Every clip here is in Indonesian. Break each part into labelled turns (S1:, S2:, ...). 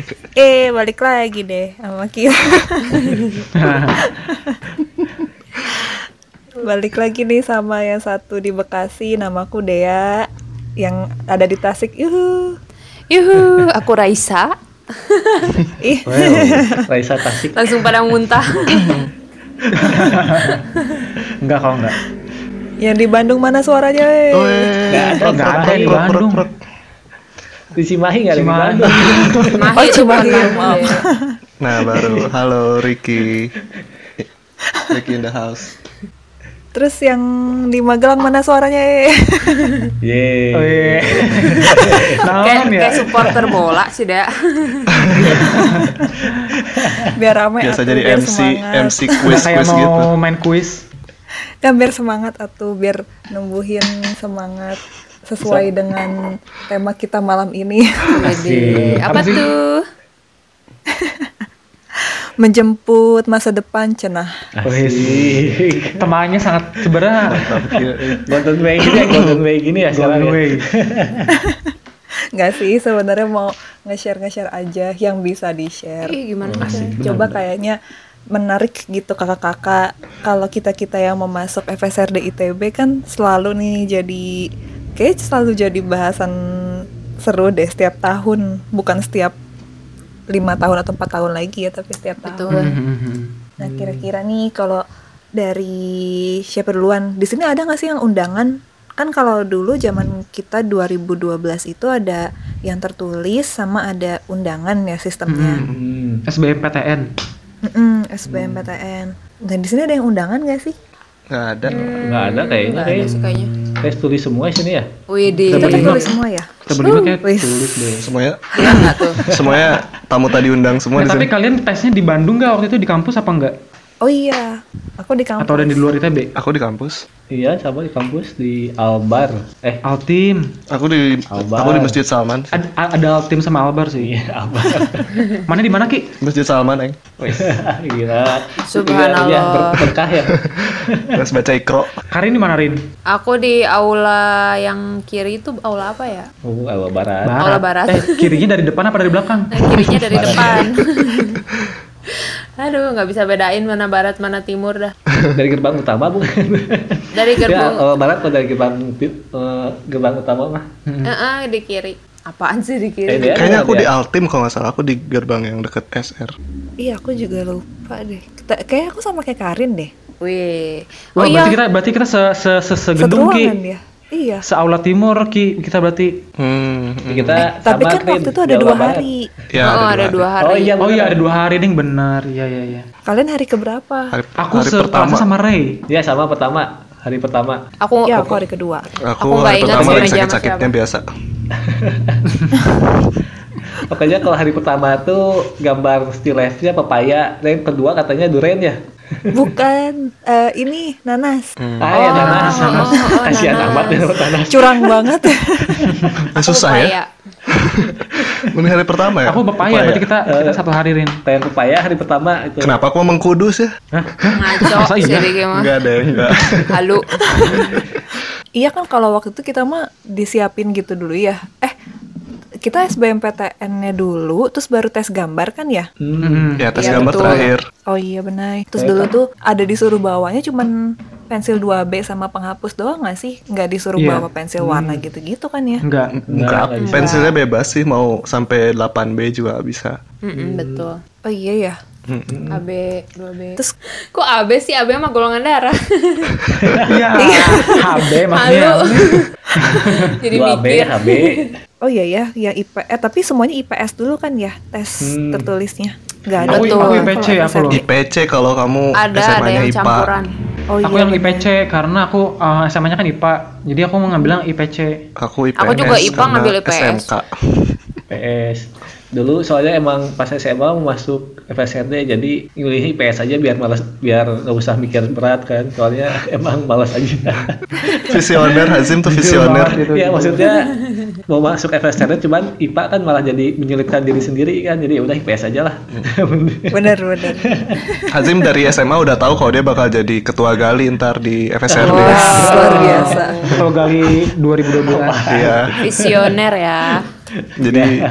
S1: Eh, balik lagi deh sama kita. balik lagi nih sama yang satu di Bekasi, namaku Dea. Yang ada di Tasik. Yuhu.
S2: Yuhu, aku Raisa.
S1: Ih,
S3: Well, Raisa Tasik.
S2: Langsung pada muntah.
S4: Enggak kalau enggak.
S1: yang di Bandung mana suaranya? eh?
S3: Nggak ada,
S4: Nggak ada
S3: Cimahi.
S4: di Bandung.
S3: Di Cimahi nggak ada di. Bandung.
S2: Cimahi
S1: Oh, Cimahi, maaf.
S5: Nah baru, halo Ricky Ricky in the house
S1: Terus yang di Magelang mana suaranya? eh?
S3: Yeay.
S4: Oh, iya.
S2: Kayak
S4: Naon ya?
S2: kayak supporter bola sih, Dak.
S1: Biar rame
S5: Biasa
S1: atuh,
S5: jadi
S1: biar
S5: MC
S1: semangat.
S5: MC quiz
S4: kayak
S5: quiz
S4: mau
S5: gitu
S4: main kuis.
S1: Kan biar semangat atuh, biar numbuhin semangat sesuai dengan tema kita malam ini.
S2: Wede. Apa
S4: Apa sih?
S2: tuh?
S1: Menjemput masa depan cenah.
S3: Asik.
S4: Temannya sangat sebenarnya
S3: Golden Way gini ya, Golden Way gini ya sekarang
S4: Golden
S3: ya.
S4: Way.
S1: Nggak sih, sebenarnya mau nge-share nge-share aja yang bisa di-share.
S2: Ih, gimana sih?
S1: Coba kayaknya menarik gitu kakak-kakak. Kalau kita-kita yang mau masuk FSRD ITB kan selalu nih jadi kayak selalu jadi bahasan seru deh setiap tahun, bukan setiap lima tahun atau empat tahun lagi ya, tapi setiap tahun.
S2: Betul.
S1: Nah kira-kira nih kalau dari siapa duluan? Di sini ada nggak sih yang undangan? Kan kalau dulu zaman kita 2012 itu ada yang tertulis sama ada undangan ya sistemnya.
S3: Hmm.
S4: SBMPTN.
S1: Mm-mm, SBMPTN. Dan di sini ada yang undangan nggak sih?
S5: Nggak ada
S3: Nggak ada kayaknya
S2: Nggak ada kayaknya.
S3: Kayak tulis semua sini ya.
S2: Wede.
S1: Kita tulis semua ya.
S4: Kita berdua kayak
S1: Wih.
S4: tulis deh.
S5: Semuanya
S2: Iya tuh?
S5: semuanya tamu tadi undang semua
S4: Nah,
S5: di
S4: tapi kalian tesnya di Bandung nggak waktu itu di kampus apa enggak?
S1: Oh iya, aku di kampus.
S4: Atau ada di luar ITB?
S5: Aku di kampus
S3: Iya, sama di kampus di Albar. Eh,
S4: Altim.
S5: Aku di
S3: Albar.
S5: aku di Masjid Salman
S4: Ada, ada Altim sama Albar sih.
S3: iya, Albar.
S4: Mana di mana Ki?
S5: Masjid Salman eng
S3: Wih, Gila.
S2: Subhanallah.
S3: Iya, ber- berkah ya.
S5: Terus baca ikro
S4: Karin di mana Rin?
S2: Aku di aula yang kiri itu aula apa ya?
S3: Oh, Albar Barat.
S2: Aula Barat.
S4: Eh, kirinya dari depan apa dari belakang?
S2: Nah, kirinya dari depan. Aduh, nggak bisa bedain mana barat mana timur dah.
S3: Dari gerbang utama bukan?
S2: Dari
S3: Ya,
S2: gerbang,
S3: Albar Barat atau dari gerbang eh, gerbang utama mah?
S2: Eh, eh, di kiri. Apaan sih di
S3: Eh,
S2: kiri?
S3: dia-
S5: Kayaknya aku
S3: dia-
S5: di Altim kalau nggak salah Aku di gerbang yang deket SR
S1: Iya, aku juga lupa deh. Kayaknya aku sama kayak Karin deh.
S2: Wih.
S4: Wah,
S2: Oh iya.
S4: berarti kita berarti kita se se se
S1: Seteruangan
S4: Ki.
S1: ya. Iya.
S4: Seaula Timur Ki kita berarti.
S5: hmm, hmm.
S3: Kita
S1: Tapi
S3: sama
S1: kan
S3: Rin,
S1: waktu itu ada dua hari.
S5: Ya
S2: oh, ada dua hari.
S3: Oh iya,
S4: Oh iya ada dua hari ding benar. Iya iya iya.
S1: Kalian hari keberapa?
S5: Hari,
S4: Aku
S5: hari pertama
S4: sama Ray.
S3: Iya, sama pertama. Hari pertama.
S2: Aku
S1: Ya, aku hari kedua.
S5: Aku,
S2: Aku nggak
S5: hari
S2: ingat
S5: pertama
S2: sih
S5: lagi sakit-sakitnya
S2: siapa.
S5: biasa
S3: Pokoknya kalau hari pertama tuh gambar still life-nya papaya, dan yang kedua katanya duren ya.
S1: Bukan, eh, ini nanas.
S3: Ah ya nanas,
S2: oh,
S3: nanas.
S2: oh,
S3: Kasihan
S2: nanas.
S3: amat ya nanas.
S1: Curang banget.
S5: Ah, Susah ya. Ini hari pertama ya
S4: Aku Pepaya, berarti kita kita satu hari Rin.
S3: Tayang papaya hari pertama itu.
S5: Kenapa aku emang kudus ya?
S2: Ngaco
S4: Masa
S2: sih
S4: iya?
S2: Mah.
S5: Enggak ada enggak.
S2: Halu.
S1: iya kan kalau waktu itu kita mah disiapin gitu dulu ya. Eh, kita SBMPTN-nya dulu, terus baru tes gambar kan ya?
S4: Hmm.
S5: Ya, tes
S2: Iya,
S5: gambar
S2: betul.
S5: terakhir.
S1: Oh iya benar. Terus dulu tuh ada disuruh bawanya cuman pensil 2B sama penghapus doang gak sih? Nggak disuruh
S4: Iya.
S1: bawa pensil warna gitu-gitu kan ya?
S4: Enggak.
S5: Enggak,
S3: nggak bisa.
S5: pensilnya bebas sih mau sampai 8B juga bisa.
S2: Mm-mm, betul.
S1: Oh iya ya.
S2: AB 2B.
S1: Terus
S2: Kok AB sih? AB mah golongan darah.
S4: Iya. HB maksudnya.
S2: Jadi
S3: 2B,
S2: mikir.
S3: HB.
S1: Oh iya ya, yang IP eh tapi semuanya IPS dulu kan ya tes
S3: Hmm.
S1: tertulisnya. Nggak ada
S4: Aku-
S1: tuh
S4: aku
S1: kalau
S4: IPC, aku
S1: FSRD.
S4: loh.
S5: IPC kalau kamu
S2: Ada ada
S5: SMA-nya
S2: yang
S5: IPA.
S2: campuran.
S1: Oh
S4: Aku
S1: iya.
S4: yang. IPC karena aku uh, SMA-nya kan IPA. Jadi aku mau ngambil yang IPC.
S5: Aku IPS.
S2: Aku juga IPA ngambil IPS.
S5: SMK.
S3: PS. Dulu soalnya emang pas SMA mau masuk FSRD jadi milih IPS aja biar malas biar nggak usah mikir berat kan. Soalnya emang malas aja.
S5: Visioner Hazim tuh visioner.
S4: gitu.
S3: ya maksudnya mau masuk FSRD cuman IPA kan malah jadi menyulitkan diri sendiri kan. Jadi ya udah IPS aja lah.
S1: Bener bener.
S5: Hazim dari SMA udah tahu kalau dia bakal jadi ketua gali ntar di FSRD.
S1: Wah, luar biasa.
S4: Kalau gali 2012.
S5: Iya.
S2: Visioner ya.
S5: Jadi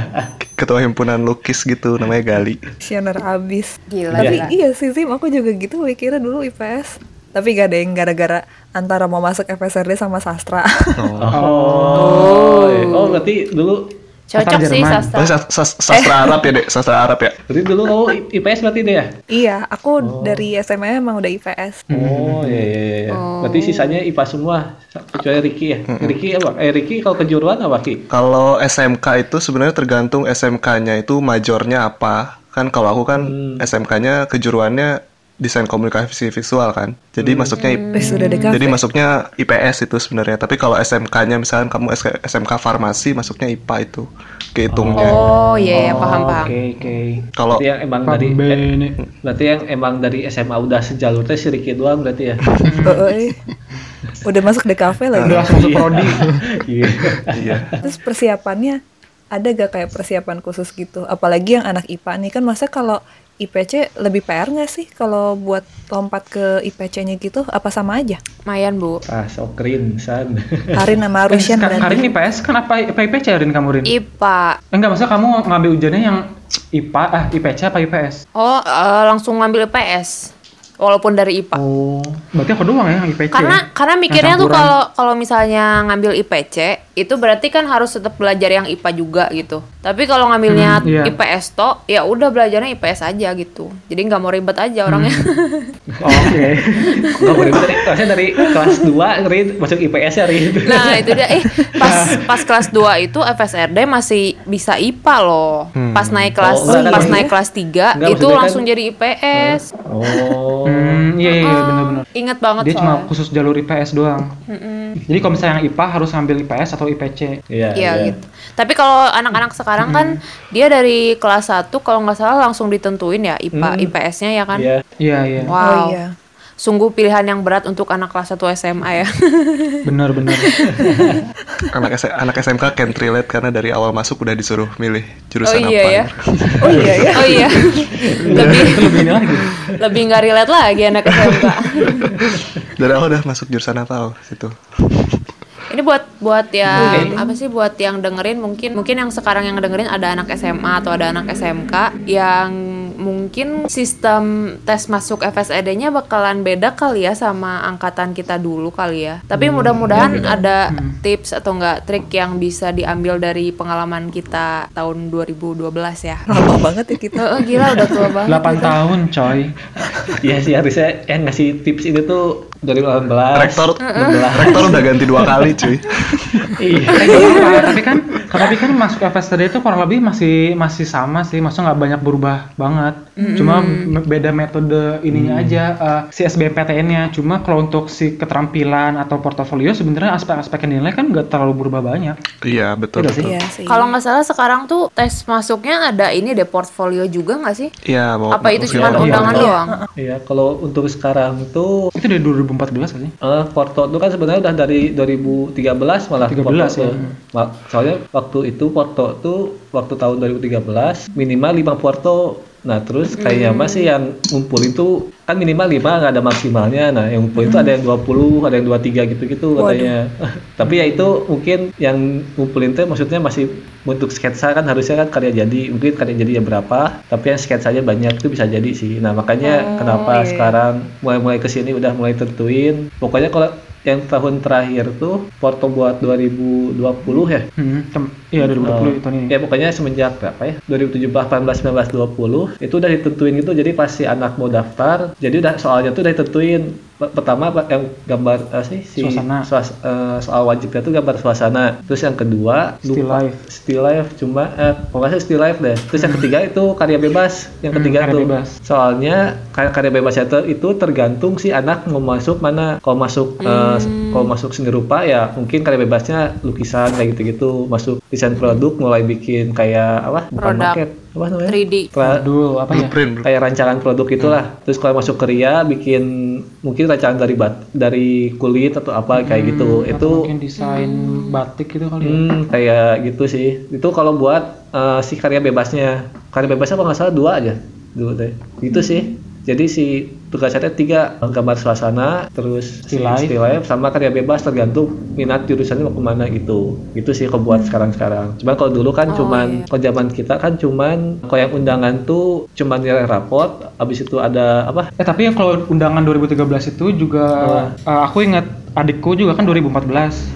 S5: ketua himpunan lukis gitu namanya Gali.
S1: Visioner abis.
S2: Gila,
S1: Tapi
S2: gila.
S1: iya sih Zim, aku juga gitu mikirnya dulu IPS. Tapi gak ada yang gara-gara antara mau masuk FSRD sama sastra.
S3: Oh, oh berarti dulu
S2: Cocok sih sastra.
S5: Oh, sas- sas- sastra Arab ya, Dek? Sastra Arab ya?
S3: berarti dulu kamu IPS berarti deh ya?
S1: iya, aku dari SMA emang udah IPS.
S3: Oh iya iya iya. Berarti sisanya IPA semua kecuali Ricky ya. Ricky apa? Eh Ricky kalau kejuruan apa Ki?
S5: Kalau SMK itu sebenarnya tergantung SMK-nya itu majornya apa. Kan kalau aku kan SMK-nya kejuruannya desain komunikasi visual kan. Jadi masuknya
S1: Wih, sudah DKV.
S5: jadi masuknya IPS itu sebenarnya. Tapi kalau SMK-nya misalkan kamu SMK farmasi masuknya IPA itu kehitungnya.
S2: Oh iya, iya, paham paham.
S4: Oke oke.
S5: Kalau
S3: Berarti yang emang dari eh, berarti yang emang dari SMA udah sejalur teh si Ricky doang berarti ya.
S1: Oh, eh. Udah masuk DKV lagi.
S4: Udah masuk prodi.
S3: Iya.
S5: iya.
S1: Terus persiapannya ada gak kayak persiapan khusus gitu? Apalagi yang anak IPA nih kan masa kalau IPC lebih PR nggak sih kalau buat lompat ke IPC-nya gitu? Apa sama aja?
S2: Lumayan, Bu.
S3: Ah, sokrin san.
S1: Karin sama
S4: Eh,
S1: Rusyan
S4: Ka- Karin
S1: berarti.
S4: IPS kan apa apa IPC Rin kamu Rin?
S2: IPA.
S4: Enggak, maksudnya kamu ngambil ujiannya yang IPA ah IPC apa IPS?
S2: Oh, eh, langsung ngambil IPS. Walaupun dari IPA.
S4: Oh, berarti aku doang ya yang IPC.
S2: Karena karena mikirnya tuh kalau kalau misalnya ngambil IPC itu berarti kan harus tetap belajar yang IPA juga gitu. Tapi kalau ngambilnya
S4: Hmm, iya.
S2: IPS toh ya udah belajarnya IPS aja gitu. Jadi nggak mau ribet aja orangnya.
S4: Oh, Oke.
S3: Enggak boleh dari kelasnya dari kelas 2 Rin masuk IPS ya Rin.
S2: nah, itu dia eh pas pas kelas 2 itu FSRD masih bisa IPA loh. Pas naik kelas
S3: Oh, enggak,
S2: pas
S3: kan?
S2: naik kelas 3
S3: Enggak,
S2: itu
S3: maksudnya
S2: langsung
S3: kan-
S2: jadi IPS.
S3: Oh.
S4: Hmm, iya iya iya, benar-benar.
S2: Ingat banget
S4: Dia cuma
S2: soalnya.
S4: khusus jalur IPS doang. Jadi kalau misalnya yang IPA harus ngambil IPS atau IPC.
S3: Iya,
S2: Iya gitu. Tapi kalau anak-anak sekarang kan dia dari kelas 1 kalau nggak salah langsung ditentuin ya IPA
S3: Hmm.
S2: IPS-nya ya kan.
S3: Iya.
S4: Iya iya.
S2: Wow.
S1: Oh iya.
S2: Sungguh pilihan yang berat untuk anak kelas 1 SMA ya.
S4: Benar-benar.
S5: anak S- anak SMK can't relate karena dari awal masuk udah disuruh milih
S2: oh
S5: jurusan
S2: iya
S5: apa.
S2: ya.
S1: Oh iya ya.
S2: Oh iya. lebih
S4: Lebih ini lagi.
S2: lebih nggak relate lagi anak SMK.
S5: Dari awal udah masuk jurusan apa oh, situ.
S2: Ini buat buat yang apa sih buat yang dengerin mungkin mungkin yang sekarang yang dengerin ada anak SMA atau ada anak SMK yang mungkin sistem tes masuk FSED-nya bakalan beda kali ya sama angkatan kita dulu kali ya. Tapi mudah-mudahan ada tips atau enggak trik yang bisa diambil dari pengalaman kita tahun 2012 ya.
S1: Lama banget ya kita.
S2: Oh, gila udah tua banget.
S4: 8 tahun coy.
S3: Iya sih harusnya yang ngasih tips ini tuh 2018.
S5: Rektor rektor udah ganti dua kali cuy.
S3: Iya.
S4: Eh, tapi kan tapi kan masuk FSTD itu kurang lebih masih masih sama sih maksudnya nggak banyak berubah banget cuma me- beda metode ininya aja eh, si SBMPTN-nya cuma kalau untuk si keterampilan atau portofolio sebenarnya aspek-aspek yang dinilai kan nggak terlalu berubah banyak
S5: Iya betul
S4: Iya sih?
S5: betul.
S1: Iya sih.
S2: Kalau nggak salah sekarang tuh tes masuknya ada ini deh portfolio juga nggak sih?
S5: Iya mau
S2: Apa itu cuma
S4: iya,
S2: undangan
S4: iya.
S2: doang?
S3: Iya, kalau untuk sekarang tuh
S4: itu dari 2014 gak sih
S3: eh Porto itu kan sebenarnya udah dari 2013 malah
S4: 13
S3: Porto
S4: ya.
S3: Soalnya waktu itu Porto tuh waktu tahun 2013 minimal 5 Porto. Nah, terus kayaknya
S2: Hmm.
S3: masih yang ngumpul itu kan minimal 5 nggak ada maksimalnya. Nah, yang ngumpul itu ada yang 20, ada yang 23 gitu-gitu katanya. Tapi ya itu mungkin yang ngumpulin tuh maksudnya masih untuk sketsa kan harusnya kan karya jadi. Mungkin karya jadinya berapa, tapi yang sketsanya banyak itu bisa jadi sih. Nah, makanya
S2: Oh,
S3: kenapa
S2: iya.
S3: sekarang mulai-mulai ke sini udah mulai tentuin. Pokoknya kalau yang tahun terakhir tuh Porto buat 2020 ya.
S4: hmm, iya 2020
S3: Oh,
S4: itu nih
S3: Ya pokoknya semenjak berapa ya? 2017, 18, 19, 20 itu udah ditentuin gitu. Jadi pas si anak mau daftar, jadi udah soalnya tuh udah ditentuin. Pertama yang gambar eh, sih si
S4: Suasana.
S3: suas- eh, soal wajibnya tuh gambar suasana. Terus yang kedua
S4: Still
S3: lupa-
S4: life.
S3: Still life cuma eh pokoknya still life deh. Terus yang ketiga itu karya bebas. Yang
S4: Hmm,
S3: ketiga
S4: karya
S3: tuh.
S4: bebas.
S3: Soalnya kar- karya bebas itu, itu tergantung si anak mau masuk mana. Kalau masuk eh, kalau masuk seni rupa ya mungkin karya bebasnya lukisan kayak gitu-gitu. Masuk desain produk mulai bikin kayak apa? Bukan
S2: Produk.
S3: maket. Apa namanya?
S2: 3D.
S3: Pra-
S4: dulu apa ya
S5: Blueprint.
S3: kayak rancangan produk itulah. Terus kalau masuk ke Ria bikin mungkin rancangan dari bat dari kulit atau apa kayak gitu.
S4: Atau
S3: Itu
S4: mungkin desain batik gitu kali ya
S3: Hmm, kayak gitu sih. Itu kalau buat eh, si karya bebasnya. Karya bebasnya kalau nggak salah dua aja. Dua deh. Gitu sih. Jadi si tugasnya tiga gambar suasana, terus si
S4: Still life.
S3: still life, sama karya bebas tergantung minat jurusannya mau ke mana gitu. Itu sih kalau buat sekarang-sekarang. Cuman kalau dulu kan
S2: Oh,
S3: cuman
S2: iya.
S3: kalau zaman kita kan cuman kalau yang undangan tuh cuman nilai raport, habis itu ada apa?
S4: Eh tapi yang kalau undangan 2013 itu juga eh, aku ingat adikku juga kan 2014.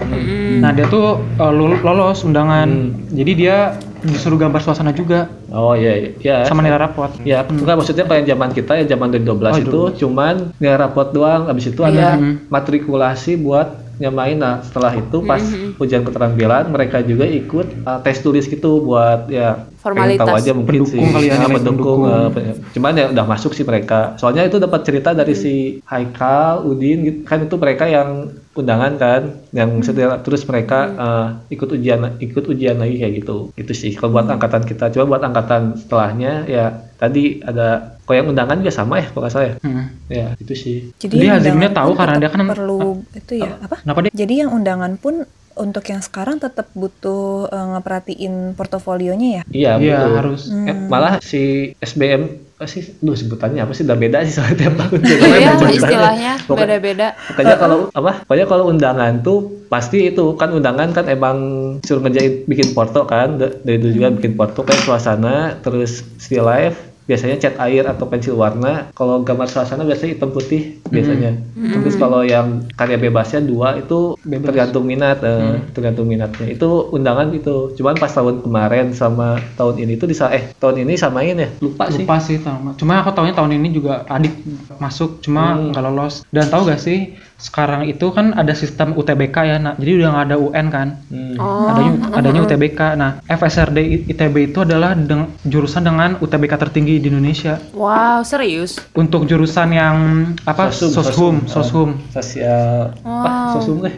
S4: Nah dia tuh lul- lolos undangan. Jadi dia disuruh gambar suasana juga
S3: Oh iya, iya. ya.
S4: sama nilai raport.
S3: Ya, enggak maksudnya kalau yang zaman kita ya zaman dari 12
S4: Oh,
S3: itu cuman nilai raport doang. Habis itu ada
S4: Iya.
S3: matrikulasi buat nyamain. Nah, setelah itu pas ujian keterampilan mereka juga ikut uh, tes tulis gitu buat ya pengen tahu
S2: Formalitas.
S3: aja mungkin
S4: Pendukung
S3: sih.
S4: kali ya,
S3: Nah, pendukung.
S4: pendukung.
S3: uh, cuman ya udah masuk sih mereka. Soalnya itu dapat cerita dari si Haikal, Udin gitu. Kan itu mereka yang undangan kan yang setelah terus mereka uh, ikut ujian ikut ujian lagi kayak gitu itu sih kalau buat angkatan kita coba buat angkatan setelahnya ya tadi ada kalau yang undangan juga sama ya kalau nggak salah ya
S4: Hmm.
S3: ya itu sih
S1: Jadi
S4: Dia hazimnya tahu karena dia kan-
S1: perlu itu ya apa?
S4: Kenapa dia?
S1: Jadi yang undangan pun untuk yang sekarang tetap butuh eh, ngeperhatiin portofolionya ya.
S3: iya
S4: Iya,
S3: betul.
S4: harus.
S3: Eh, malah si SBM apa sih duh sebutannya apa sih udah beda sih soalnya tiap tahun
S2: Iya, istilahnya
S3: Pokoknya-
S2: beda-beda.
S3: Pokoknya kalau apa? Pokoknya kalau undangan tuh pasti itu kan undangan kan emang suruh ngerjain bikin porto kan Da- dari dulu juga bikin porto kayak suasana terus still life biasanya cat air atau pensil warna. Kalau gambar suasana biasanya hitam putih biasanya. Terus kalau yang karya bebasnya dua itu tergantung minat eh, tergantung minatnya. Itu undangan itu cuman pas tahun kemarin sama tahun ini tuh bisa eh tahun ini samain ya? Lupa sih.
S4: Lupa sih sama. Cuma aku tahunya tahun ini juga adik masuk cuma
S3: Hmm.
S4: nggak lolos. Dan tahu gak sih sekarang itu kan ada sistem UTBK ya, nah, jadi udah nggak ada UN kan.
S3: Hmm.
S2: Oh,
S4: adanya adanya UTBK. Nah, FSRD ITB itu adalah deng- jurusan dengan UTBK tertinggi di Indonesia.
S2: wow, serius.
S4: Untuk jurusan yang apa?
S3: Sosum,
S4: Soshum,
S3: sosum.
S4: Soshum,
S3: sosial apa
S2: Wow.
S3: sosum eh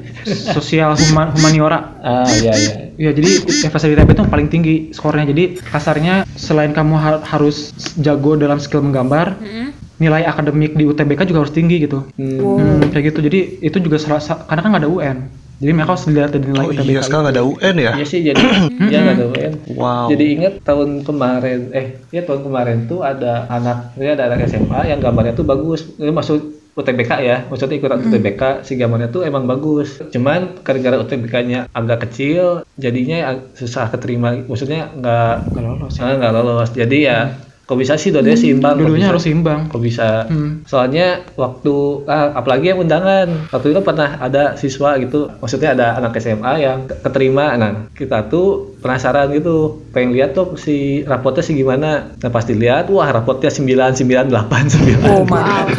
S4: Sosial Human- Humaniora.
S3: ah iya iya
S4: Ya jadi FSRD ITB itu paling tinggi skornya. Jadi kasarnya selain kamu ha- harus jago dalam skill menggambar,
S2: Mm-mm.
S4: Nilai akademik di UTBK juga harus tinggi gitu.
S3: Hmm.
S4: Hmm, kayak gitu. Jadi itu juga salah sa- karena kan nggak ada UN. Jadi mereka harus dilihat dari nilai
S5: Oh
S4: UTBK.
S5: iya, sekarang
S4: itu.
S5: ada UN ya?
S3: Iya sih jadi dia nggak ada UN.
S5: Wow.
S3: Jadi ingat tahun kemarin eh ya tahun kemarin tuh ada anak ini ada anak SMA yang gambarnya tuh bagus. Ini masuk UTBK ya, maksudnya ikutan UTBK si gambarnya tuh emang bagus. Cuman gara-gara UTBK-nya agak kecil, jadinya susah keterima. Maksudnya nggak
S4: Nggak lolos.
S3: ah, nggak lolos. Jadi ya kok bisa sih dua-duanya seimbang. kok
S4: Dua-duanya harus seimbang.
S3: kok bisa
S4: Hmm.
S3: soalnya waktu ah, apalagi yang undangan waktu itu pernah ada siswa gitu maksudnya ada anak SMA yang ke- keterima nah kita tuh penasaran gitu pengen lihat tuh si rapotnya sih gimana. Nah pas dilihat wah rapotnya 9989
S1: Oh mantap.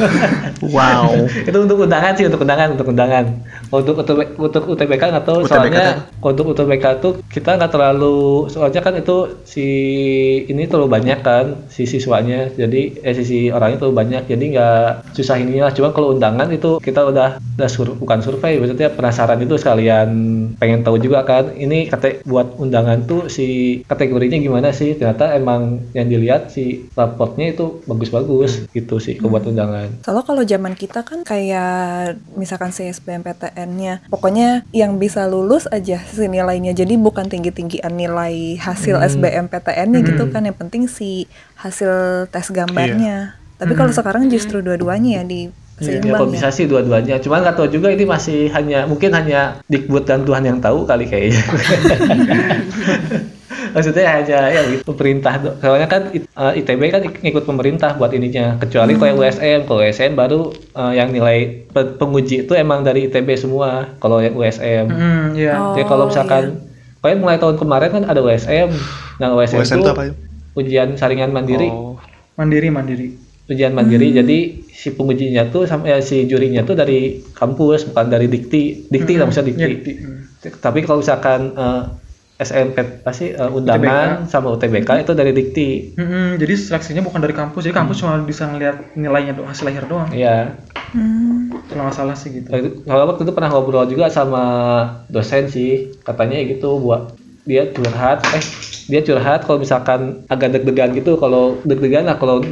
S5: Wow.
S3: itu untuk undangan sih untuk undangan untuk undangan. Untuk UTB, untuk UTBK nggak tahu
S5: UTBK
S3: soalnya untuk UTBK tuh kita nggak terlalu soalnya kan itu si ini terlalu banyak kan si siswanya. Jadi eh si orangnya terlalu banyak jadi nggak susah inilah. Cuma kalau undangan itu kita udah udah sur, bukan survei maksudnya penasaran itu sekalian pengen tahu juga kan. Ini kata buat undangan tuh si kategorinya gimana sih? Ternyata emang yang dilihat si raportnya itu bagus-bagus gitu sih kalau buat undangan.
S1: Soalnya kalau zaman kita kan kayak misalkan CSBMPTN-nya, pokoknya yang bisa lulus aja si nilainya. Jadi bukan tinggi-tinggian nilai hasil SBMPTN-nya gitu kan. Yang penting si hasil tes gambarnya. Tapi kalau sekarang justru dua-duanya ya di
S3: Iya,
S1: seimbang ya.
S3: bisa sih dua-duanya. Cuman nggak tahu juga ini masih hanya mungkin hanya Dikbud dan Tuhan yang tahu kali kayaknya. Maksudnya hanya ya gitu, pemerintah. do- Soalnya kan it- eh, ITB kan ik- ngikut pemerintah buat ininya. Kecuali kalau yang USM, kalau USM baru eh, yang nilai pe- penguji itu emang dari ITB semua. Kalau yang USM.
S4: Hmm, iya.
S1: Oh,
S3: Jadi kalau misalkan, pokoknya mulai tahun kemarin kan ada USM. Nah USM,
S5: USM
S3: itu
S5: itu apa ya?
S3: ujian saringan mandiri
S5: Oh.
S4: Mandiri, mandiri.
S3: Ujian mandiri. Jadi si pengujinya tuh sama ya, si jurinya tuh dari kampus bukan dari dikti. Dikti lah maksudnya
S4: Iya,
S3: dikti
S4: dikti. Hmm.
S3: tapi kalau misalkan eh, SMP pasti eh, undangan sama UTBK itu dari dikti.
S4: Hmm, jadi seleksinya bukan dari kampus, jadi kampus cuma bisa ngeliat nilainya doang, hasil akhir doang.
S3: Iya.
S1: Hmm.
S4: Itu nggak masalah sih gitu.
S3: kalau waktu itu pernah ngobrol juga sama dosen sih. Katanya gitu buat dia curhat. Eh dia curhat kalau misalkan agak deg-degan gitu. Kalau deg-degan lah kalau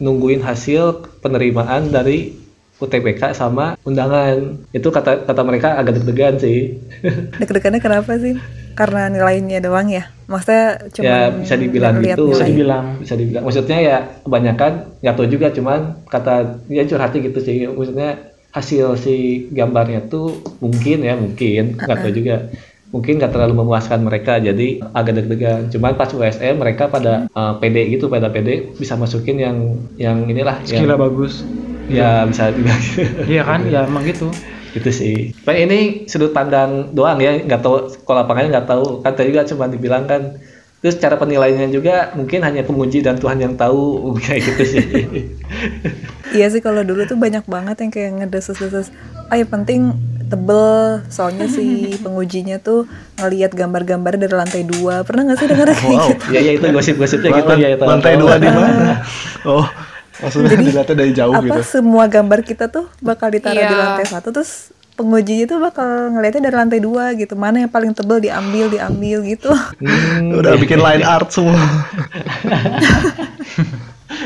S3: nungguin hasil penerimaan dari UTBK sama undangan itu kata kata mereka agak deg-degan sih
S1: Deg-degannya kenapa sih? Karena nilainya doang ya? Maksudnya cuma
S3: Ya, bisa dibilang gitu.
S1: nilai.
S4: Bisa dibilang.
S3: bisa dibilang maksudnya ya kebanyakan nggak tahu juga cuman kata ya curhatnya gitu sih maksudnya hasil si gambarnya tuh mungkin ya mungkin nggak tahu juga mungkin nggak terlalu memuaskan mereka jadi agak deg-degan cuman pas USM mereka pada eh, pede gitu pada pede bisa masukin yang yang inilah
S4: Skillnya bagus.
S3: ya bisa dibilang
S4: Iya kan? Ya emang gitu.
S3: gitu sih. Pak ini sudut pandang doang ya, nggak tahu kalau lapangannya nggak tahu. Kan tadi juga cuma dibilang kan. Terus cara penilaiannya juga mungkin hanya penguji dan Tuhan yang tahu kayak gitu sih.
S1: Iya sih kalau dulu tuh banyak banget yang kayak ngedesas-desas. Ah yang penting tebel soalnya si pengujinya tuh ngelihat gambar-gambar dari lantai dua pernah nggak sih dengar kayak
S5: Wow.
S1: gitu
S3: ya ya itu gosip-gosipnya gitu ya itu.
S5: Lantai dua di mana? Oh, maksudnya dilihatnya dari jauh
S1: apa
S5: gitu.
S1: semua gambar kita tuh bakal ditaruh di
S2: Iya.
S1: lantai satu terus pengujinya tuh bakal ngeliatnya dari lantai dua gitu mana yang paling tebel diambil diambil gitu
S3: Hmm,
S5: Udah bikin line art semua.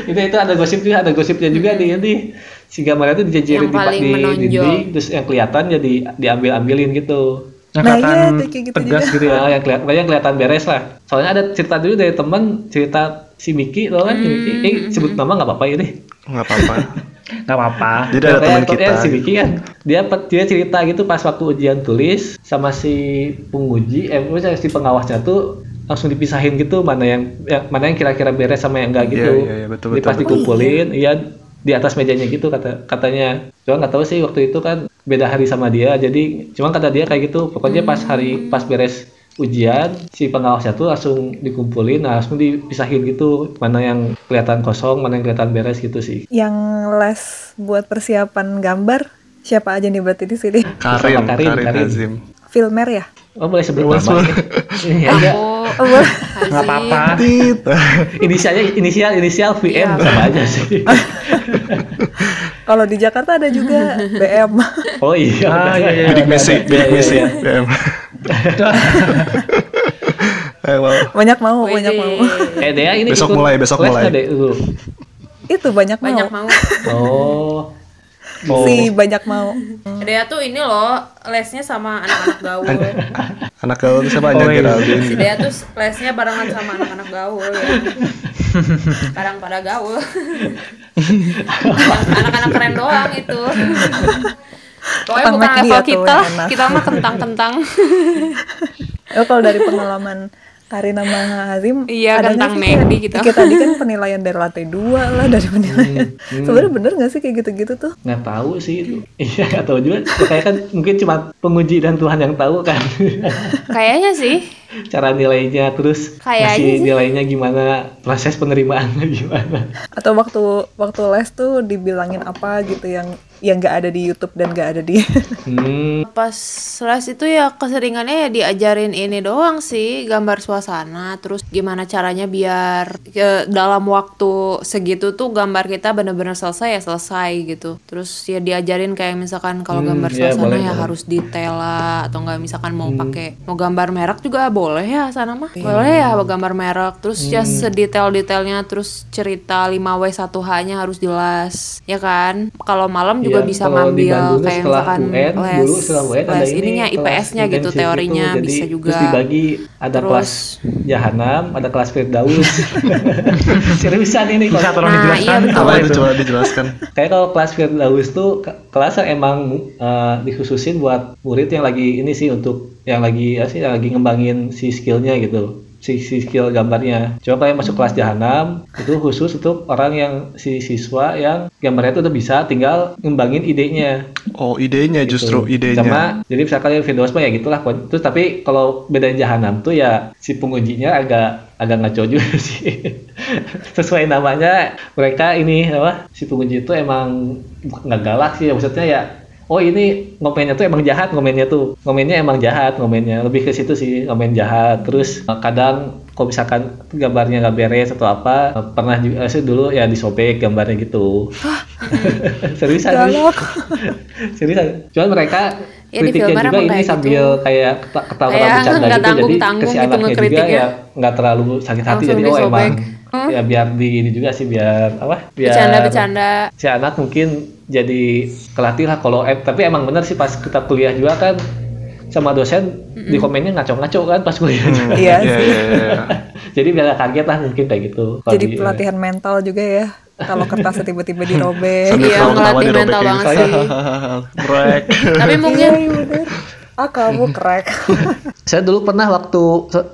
S3: itu itu ada gosip juga, ada gosipnya juga di ini si gambarnya itu dijajarin di,
S2: paling
S3: di
S2: menonjol.
S3: dinding, terus yang kelihatan jadi diambil-ambilin gitu.
S4: Yang
S1: Nah,
S4: kelihatan
S1: iya, kayak gitu
S4: tegas
S1: juga.
S4: gitu ya.
S3: Nah, yang kelihatan yang kelihatan beres lah. Soalnya ada cerita dulu dari teman cerita si Miki loh kan, si Miki. Eh, sebut nama nggak apa-apa ya deh.
S5: Nggak apa-apa.
S4: Nggak apa-apa.
S5: Jadi ada teman kita.
S3: si Miki kan, dia dia cerita gitu pas waktu ujian tulis sama si penguji, eh maksudnya si pengawasnya tuh langsung dipisahin gitu mana yang, yang- mana yang kira-kira beres sama yang enggak gitu.
S5: Iya, iya, iya, betul,
S3: Jadi
S5: betul,
S3: pas
S5: betul.
S3: dikumpulin, iya di atas mejanya gitu kata katanya. Cuma nggak tahu sih waktu itu kan beda hari sama dia, jadi cuma kata dia kayak gitu. Pokoknya pas hari pas beres ujian si pengawasnya tuh langsung dikumpulin, nah, langsung dipisahin gitu mana yang kelihatan kosong, mana yang kelihatan beres gitu sih.
S1: yang les buat persiapan gambar siapa aja nih berarti di sini
S5: Karin,
S3: Karin,
S5: Karin,
S3: Karin.
S1: Filmer ya
S3: Oh boleh sebut nama?
S2: Aku
S1: oh, boleh.
S4: Nggak apa-apa.
S3: Inisialnya inisial inisial VM
S2: Iya.
S3: sama aja sih.
S1: kalau di Jakarta ada juga BM
S3: Oh iya.
S4: Ah, iya, iya.
S5: Bidik misi, bidik
S3: Iya,
S5: misi.
S3: iya.
S5: BM. Eh, wow.
S1: banyak mau banyak
S2: Wede.
S1: mau
S3: Eh Dea ini
S5: Besok
S3: ikut
S5: mulai, besok mulai.
S1: itu banyak,
S2: banyak
S1: mau,
S2: mau.
S3: Oh. Oh.
S1: si banyak mau
S2: Dea tuh ini loh lesnya sama anak-anak gaul.
S5: Anak gaul siapa aja
S4: Oh, iya.
S5: Geraldine.
S2: Si Dea tuh lesnya barengan sama anak-anak gaul ya. Sekarang pada gaul. Anak-anak keren doang itu. Pokoknya bukan level
S1: ya
S2: kita, kita mah kentang-kentang.
S1: oh, kalau dari pengalaman Karin sama Hazim
S2: Iya, McD
S1: kayak-
S2: gitu.
S1: kayak tadi kan penilaian dari lantai dua lah dari penilaian sebenarnya bener nggak sih kayak gitu-gitu tuh
S3: Nggak tahu sih. Iya nggak tahu juga. Kayak kan mungkin cuma penguji dan Tuhan yang tahu kan.
S2: Kayaknya sih.
S3: Cara nilainya terus
S2: Kayaknya
S3: ngasih
S2: sih.
S3: nilainya gimana, proses penerimaannya gimana.
S1: atau waktu waktu les tuh dibilangin apa gitu yang yang nggak ada di YouTube dan nggak ada di
S3: Hmm.
S2: Pas les itu ya keseringannya ya diajarin ini doang sih, gambar suasana, terus gimana caranya biar ke dalam waktu segitu tuh gambar kita bener-bener selesai ya selesai gitu. Terus ya diajarin kayak misalkan kalau
S3: Hmm,
S2: gambar
S3: ya,
S2: suasana
S3: boleh,
S2: ya
S3: boleh.
S2: harus detail lah atau enggak misalkan mau
S3: Hmm.
S2: pakai mau gambar merek juga boleh ya sana mah.
S3: Iya.
S2: Boleh ya gambar merek. Terus ya
S3: Hmm.
S2: sedetail-detailnya terus cerita 5W1H-nya harus jelas. Ya kan? Kalau malam juga
S3: Iya,
S2: bisa ngambil kayak misalkan
S3: UN,
S2: les,
S3: dulu setelah UN ada
S2: les
S3: ini
S2: ininya IPS-nya gitu
S3: intensif
S2: teorinya
S3: Jadi,
S2: bisa juga.
S3: Terus dibagi ada
S2: Terus-
S3: kelas Jahanam, ada kelas Firdaus. Seriusan ini
S4: Bisa tolong
S2: Nah,
S4: dijelaskan
S2: iya, betul.
S5: Apa itu coba dijelaskan?
S3: kayak kalau kelas Firdaus tuh ke- kelas yang emang eh, dikhususin buat murid yang lagi ini sih untuk yang lagi ya sih yang lagi ngembangin si skillnya gitu si, si skill gambarnya. Coba kalau yang masuk kelas Jahanam itu khusus untuk orang yang si siswa yang gambarnya itu udah bisa tinggal ngembangin idenya.
S5: Oh, idenya justru
S3: Gitu.
S5: idenya.
S3: Sama jadi misalkan yang Firdaus mah ya gitulah. Terus tapi kalau bedain Jahanam tuh ya si pengujinya agak agak ngaco juga sih. Sesuai namanya mereka ini apa si penguji itu emang nggak galak sih maksudnya ya Oh ini ngomennya tuh emang jahat ngomennya tuh. Ngomennya emang jahat ngomennya. Lebih ke situ sih ngomen jahat. Terus eh, kadang kalau misalkan gambarnya nggak beres atau apa eh, pernah juga saya dulu ya disobek gambarnya gitu. Seriusan? Seriusan? Cuman mereka
S2: Ya, di
S3: kritiknya
S2: filmer
S3: juga ini
S2: kayak
S3: sambil
S2: gitu.
S3: kayak keta- ketawa
S2: Kayak
S3: bercanda gitu jadi si
S2: gitu
S3: anaknya juga
S2: ngekritiknya.
S3: ya nggak terlalu sakit hati
S2: Langsung
S3: jadi oh emang
S2: Hmm.
S3: ya biar di ini juga sih biar apa biar
S2: Bercanda-bercanda.
S3: si anak mungkin jadi kelatih lah kalau eh, tapi emang bener sih pas kita kuliah juga kan sama dosen di komennya ngaco-ngaco kan pas kuliah juga.
S1: Iya sih.
S5: iya.
S3: jadi biar kaget lah mungkin kayak gitu Kalau
S1: Jadi
S3: di-
S1: pelatihan mental juga ya. Kalau kertasnya tiba-tiba dirobek.
S2: Iya, ngelatih mental banget
S3: Saya-
S2: sih.
S5: Brek.
S2: Tapi mungkin
S1: Iya, iya, bener. Ah kamu crack.
S3: saya dulu pernah waktu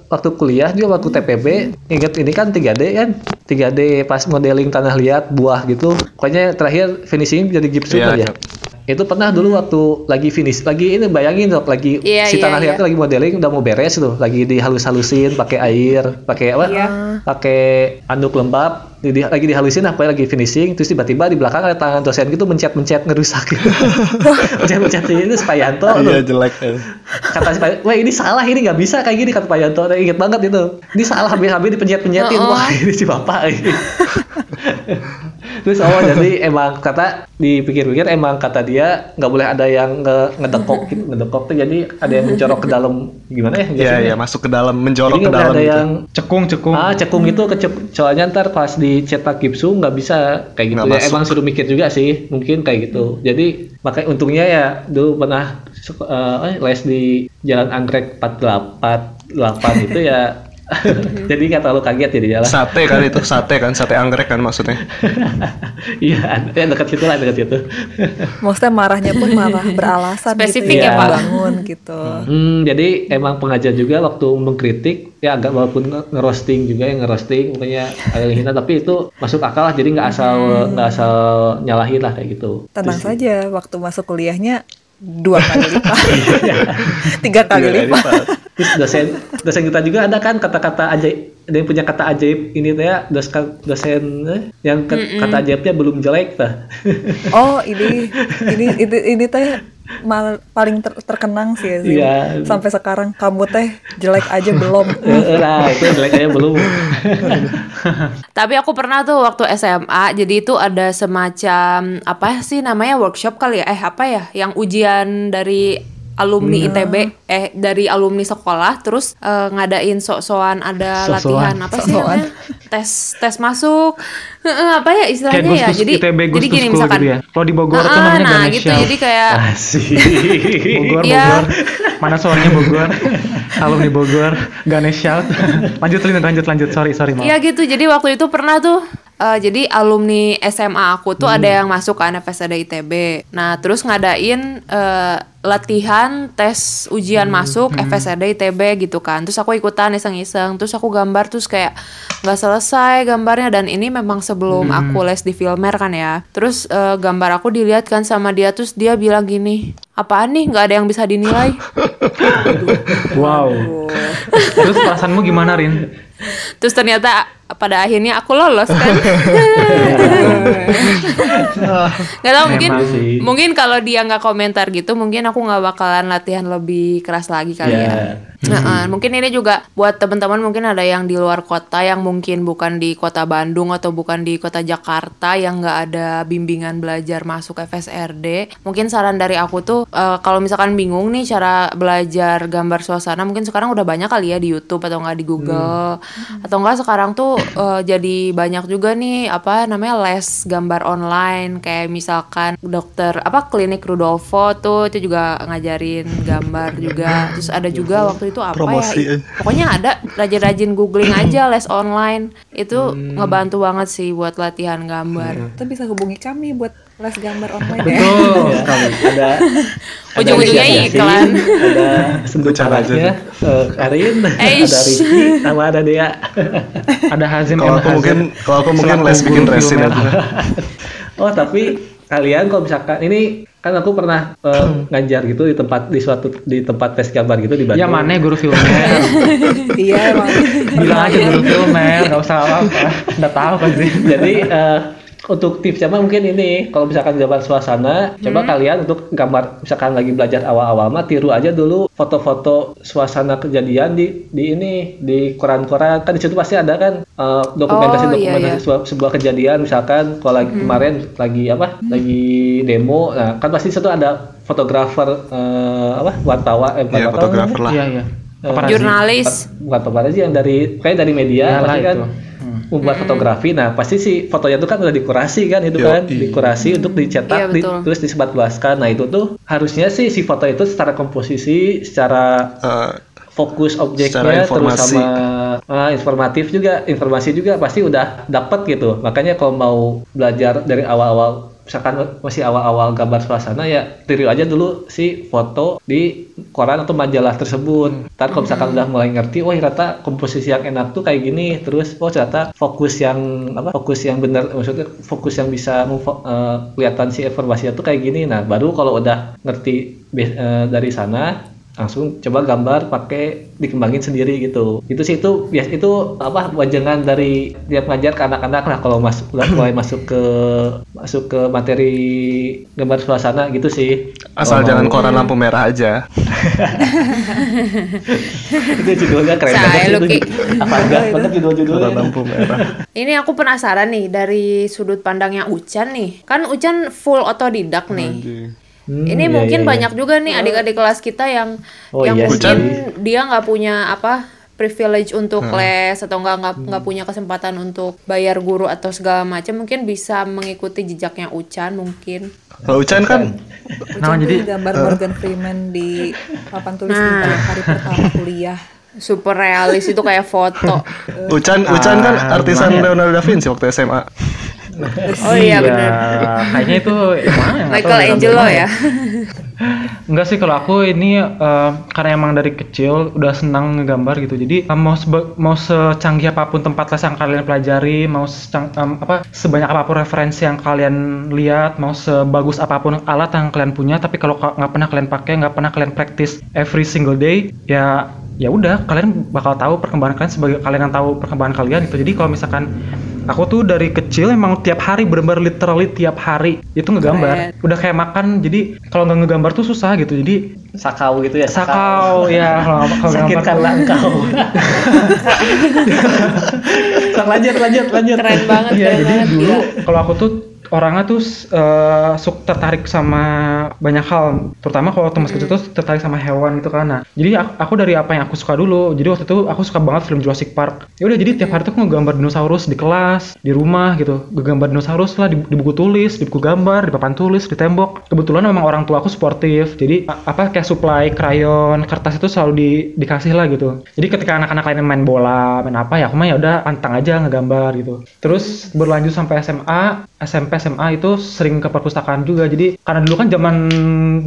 S3: waktu kuliah juga waktu TPB inget ini kan 3D kan 3D pas modeling tanah liat buah gitu pokoknya terakhir finishing jadi gipsum
S5: Iya,
S3: aja
S5: iya.
S3: Itu pernah dulu waktu lagi finish lagi ini bayangin dok lagi
S2: Iya,
S3: si
S2: iya,
S3: tanah liat
S2: iya.
S3: lagi modeling udah mau beres tuh lagi dihalus-halusin pakai air pakai apa
S2: Iya.
S3: pakai anduk lembab di, di- lagi dihalusin apa lagi finishing terus tiba-tiba di belakang ada tangan dosen gitu mencet-mencet ngerusak gitu mencet-mencet ini Spayanto tuh
S5: Iya jelek. eh.
S3: kata si Pak, wah ini salah ini nggak bisa kayak gini kata Pak Yanto Nah, inget banget itu ini salah habis-habis dipencet-pencetin
S2: Oh, oh.
S3: wah ini si bapak ini terus oh jadi emang kata dipikir-pikir emang kata dia nggak boleh ada yang nge ngedekok gitu ngedekok tuh jadi ada yang mencorok ke dalam gimana ya
S5: Iya iya masuk ke dalam
S3: jadi
S5: menjorok ke dalam
S3: ada
S5: gitu.
S3: yang
S4: Cekung, cekung.
S3: ah cekung itu kecep soalnya ntar pas dicetak gipsum nggak bisa kayak gitu
S5: Nggak
S3: ya
S5: masuk.
S3: emang suruh mikir juga sih mungkin kayak gitu jadi makanya untungnya ya dulu pernah eh, les di Jalan Anggrek 488 itu ya jadi nggak terlalu kaget jadi jalan
S5: Sate kan itu sate kan sate anggrek kan maksudnya.
S3: iya ya dekat situ lah dekat situ
S1: Maksudnya marahnya pun marah beralasan
S2: Spesifik
S1: gitu
S3: ya, Pak.
S1: Bangun gitu.
S3: Hmm, jadi emang pengajar juga waktu mengkritik ya agak walaupun nge- ngerosting juga yang ngerosting pokoknya agak hina tapi itu masuk akal lah jadi nggak asal nggak asal nyalahin lah kayak gitu.
S1: Tenang
S3: Terus-
S1: saja waktu masuk kuliahnya dua kali lipat. Tiga kali
S5: Iya,
S1: lipat.
S5: lipat.
S3: Terus dosen dosen kita juga ada kan kata-kata ajaib ada yang punya kata ajaib ini ya dosen dosen eh, yang ke- kata ajaibnya belum jelek tah.
S1: Oh ini ini ini, ini teh mal- paling ter- terkenang sih ya Zim.
S3: Iya.
S1: Sampai sekarang kamu teh jelek aja belum.
S3: Eh, lah itu jelek aja belum.
S2: Tapi aku pernah tuh waktu SMA, jadi itu ada semacam apa sih namanya workshop kali ya? Eh apa ya? Yang ujian dari alumni ITB, eh dari alumni sekolah, terus eh, ngadain sok-sokan ada
S3: Sok-sokan.
S2: latihan apa sih
S1: Sok-sokan.
S2: namanya? Tes tes masuk, Heeh, apa ya
S4: Kayak
S2: istilahnya ya?
S4: Gustus
S2: Jadi
S4: ITB,
S2: jadi gini
S4: School
S2: misalkan,
S4: gitu ya. Kalau di Bogor tuh
S2: Ah,
S4: namanya
S2: nah
S4: Ganesha.
S2: gitu, jadi kayak
S3: Asik.
S4: Bogor,
S2: Iya.
S4: Bogor. Mana soalnya Bogor? Alumni Bogor. Ganesh shout. lanjut, lanjut, lanjut, lanjut. Sorry, sorry, maaf.
S2: Iya gitu. Jadi waktu itu pernah tuh eh, jadi alumni SMA aku tuh ada yang masuk ke FSD ITB. Nah, terus ngadain eh, latihan tes ujian masuk FSD ITB gitu kan. Terus aku ikutan iseng-iseng. Terus aku gambar terus kayak nggak selesai gambarnya dan ini memang sebelum aku les di Filmer kan ya. Terus eh, gambar aku dilihat kan sama dia terus dia bilang gini, apaan nih nggak ada yang bisa dinilai.
S4: Wow. Terus perasaanmu gimana, Rin?
S2: Terus ternyata pada akhirnya aku lolos kan. Gak tau mungkin
S3: sih.
S2: mungkin kalau dia nggak komentar gitu mungkin aku nggak bakalan latihan lebih keras lagi kali
S3: Ya.
S2: ya. Nah, mungkin ini juga buat teman-teman mungkin ada yang di luar kota yang mungkin bukan di kota Bandung atau bukan di kota Jakarta yang nggak ada bimbingan belajar masuk FSRD. Mungkin saran dari aku tuh eh, kalau misalkan bingung nih cara belajar gambar suasana mungkin sekarang udah banyak kali ya di YouTube atau nggak di Google atau enggak sekarang tuh eh, jadi banyak juga nih apa namanya les gambar online. Kayak misalkan dokter apa klinik Rudolfo tuh itu juga ngajarin gambar juga. Terus ada juga waktu itu apa
S5: Promosi.
S2: ya pokoknya ada rajin-rajin googling aja les online. Itu ngebantu banget sih buat latihan gambar.
S1: Kita bisa hubungi kami buat les gambar online ya.
S4: Betul.
S3: Ya, ada
S2: Ujung-ujungnya
S3: ada
S2: iklan.
S3: ada
S5: Bercanda aja
S3: sebentarnya eh, Karin
S2: Eish.
S3: ada Ricky sama ada Dea
S4: Ada Hazim
S5: Kalau aku
S4: Hazim.
S5: mungkin kalau aku mungkin les bikin resin aja.
S3: oh tapi kalian kalau misalkan ini kan aku pernah eh, ngajar gitu di tempat di suatu di tempat tes gambar gitu di Bandung
S4: Ya mana guru filmer?
S1: Iya emang.
S4: Bilang aja guru filmer, nggak usah apa-apa. Udah tahu kan sih.
S3: jadi eh, untuk tipsnya mah mungkin ini kalau misalkan gambar suasana coba kalian untuk gambar misalkan lagi belajar awal-awal mah tiru aja dulu foto-foto suasana kejadian di di ini di koran-koran kan di situ pasti ada kan eh, dokumentasi
S2: Oh, iya,
S3: dokumentasi
S2: iya.
S3: sebuah, sebuah kejadian misalkan kalau lagi kemarin lagi apa lagi demo nah kan pasti di situ ada fotografer eh, apa wartawan eh,
S5: Iya,
S3: wartawan
S5: fotografer lah.
S4: Iya iya. Paparazzi.
S2: Jurnalis.
S3: bukan paparazzi yang dari kayak dari media
S4: Iyalah
S3: pasti kan
S4: itu. Hmm.
S3: membuat fotografi nah pasti si fotonya itu kan udah dikurasi kan itu kan? Dikurasi untuk dicetak
S2: Iya,
S3: di- terus disebarluaskan nah itu tuh harusnya sih si foto itu secara komposisi secara
S5: Eh,
S3: fokus objeknya terus sama ah, informatif juga informasi juga pasti udah dapat gitu. Makanya kalau mau belajar dari awal-awal misalkan masih awal-awal gambar suasana ya tiru aja dulu si foto di koran atau majalah tersebut. Ntar kalau misalkan udah mulai ngerti wah ternyata komposisi yang enak tuh kayak gini. Terus oh ternyata fokus yang apa fokus yang benar maksudnya fokus yang bisa eh, kelihatan si informasinya tuh kayak gini. Nah baru kalau udah ngerti eh, dari sana langsung coba gambar pakai dikembangin sendiri gitu itu sih itu bias itu apa wajangan dari tiap ngajar ke anak-anak lah kalau masuk udah mulai masuk ke masuk ke materi gambar suasana gitu sih
S5: asal
S3: Kalau
S5: jangan koran lampu merah aja.
S3: itu judulnya keren
S2: Saya
S3: banget itu apa enggak banget judul-judulnya
S5: Koran lampu merah.
S2: Ini aku penasaran nih dari sudut pandangnya Ucan nih. Kan Ucan full otodidak nih.
S3: Hmm,
S2: Ini
S3: iya,
S2: mungkin
S3: iya, iya.
S2: banyak juga nih adik-adik kelas kita yang
S3: Oh,
S2: yang
S3: iya
S2: mungkin
S5: sih.
S2: dia nggak punya apa privilege untuk les atau nggak nggak
S3: Hmm.
S2: punya kesempatan untuk bayar guru atau segala macam mungkin bisa mengikuti jejaknya Ucan mungkin.
S5: Kalau Ucan kan
S4: Nah,
S1: Ucap
S4: jadi-
S1: gambar Morgan Freeman di papan tulis di
S2: Nah.
S1: hari pertama kuliah.
S2: Super realis itu kayak foto.
S5: Ucan Ucan kan
S4: Ah,
S5: artisan? Leonardo da Vinci waktu SMA.
S2: Oh iya benar.
S4: Kayaknya itu gimana ya?
S2: Michael Angelo
S4: ya, gimana
S2: ya.
S4: Enggak sih kalau aku ini eh, karena emang dari kecil udah senang ngegambar gitu. Jadi eh, mau sebe- mau secanggih apa pun tempat les yang kalian pelajari, mau secang- em, apa sebanyak apa pun referensi yang kalian lihat, mau sebagus apa pun alat yang kalian punya, tapi kalau ka- nggak pernah kalian pakai, nggak pernah kalian practice every single day, ya ya udah kalian bakal tahu perkembangan kalian sebagai kalian yang tahu perkembangan kalian gitu. Jadi kalau misalkan aku tuh dari kecil emang tiap hari bener-bener literally tiap hari. Itu ngegambar.
S2: Keren.
S4: udah kayak makan jadi kalau nggak ngegambar tuh susah gitu. Jadi
S3: sakau gitu ya?
S4: Sakau ya kalau gambar
S3: sakitkanlah engkau lanjut lanjut lanjut.
S2: Keren banget,
S4: Iya,
S2: keren
S4: jadi
S2: banget.
S4: dulu
S2: gila.
S4: kalau aku tuh orangnya tuh suka tertarik sama banyak hal, terutama kalau waktu masih kecil tuh tertarik sama hewan gitu kan. Nah, jadi aku, aku dari apa yang aku suka dulu. Jadi waktu itu aku suka banget film Jurassic Park. Ya udah jadi tiap hari tuh aku ngegambar dinosaurus di kelas, di rumah gitu. Ngegambar dinosaurus lah di, di buku tulis, di buku gambar, di papan tulis, di tembok. Kebetulan memang orang tua aku sportif. Jadi apa kayak supply krayon, kertas itu selalu di, dikasih lah gitu. Jadi ketika anak-anak lain main bola, main apa ya aku mah ya udah pantang aja ngegambar gitu. Terus berlanjut sampai SMA, SMP SMA itu sering ke perpustakaan juga. Jadi karena dulu kan zaman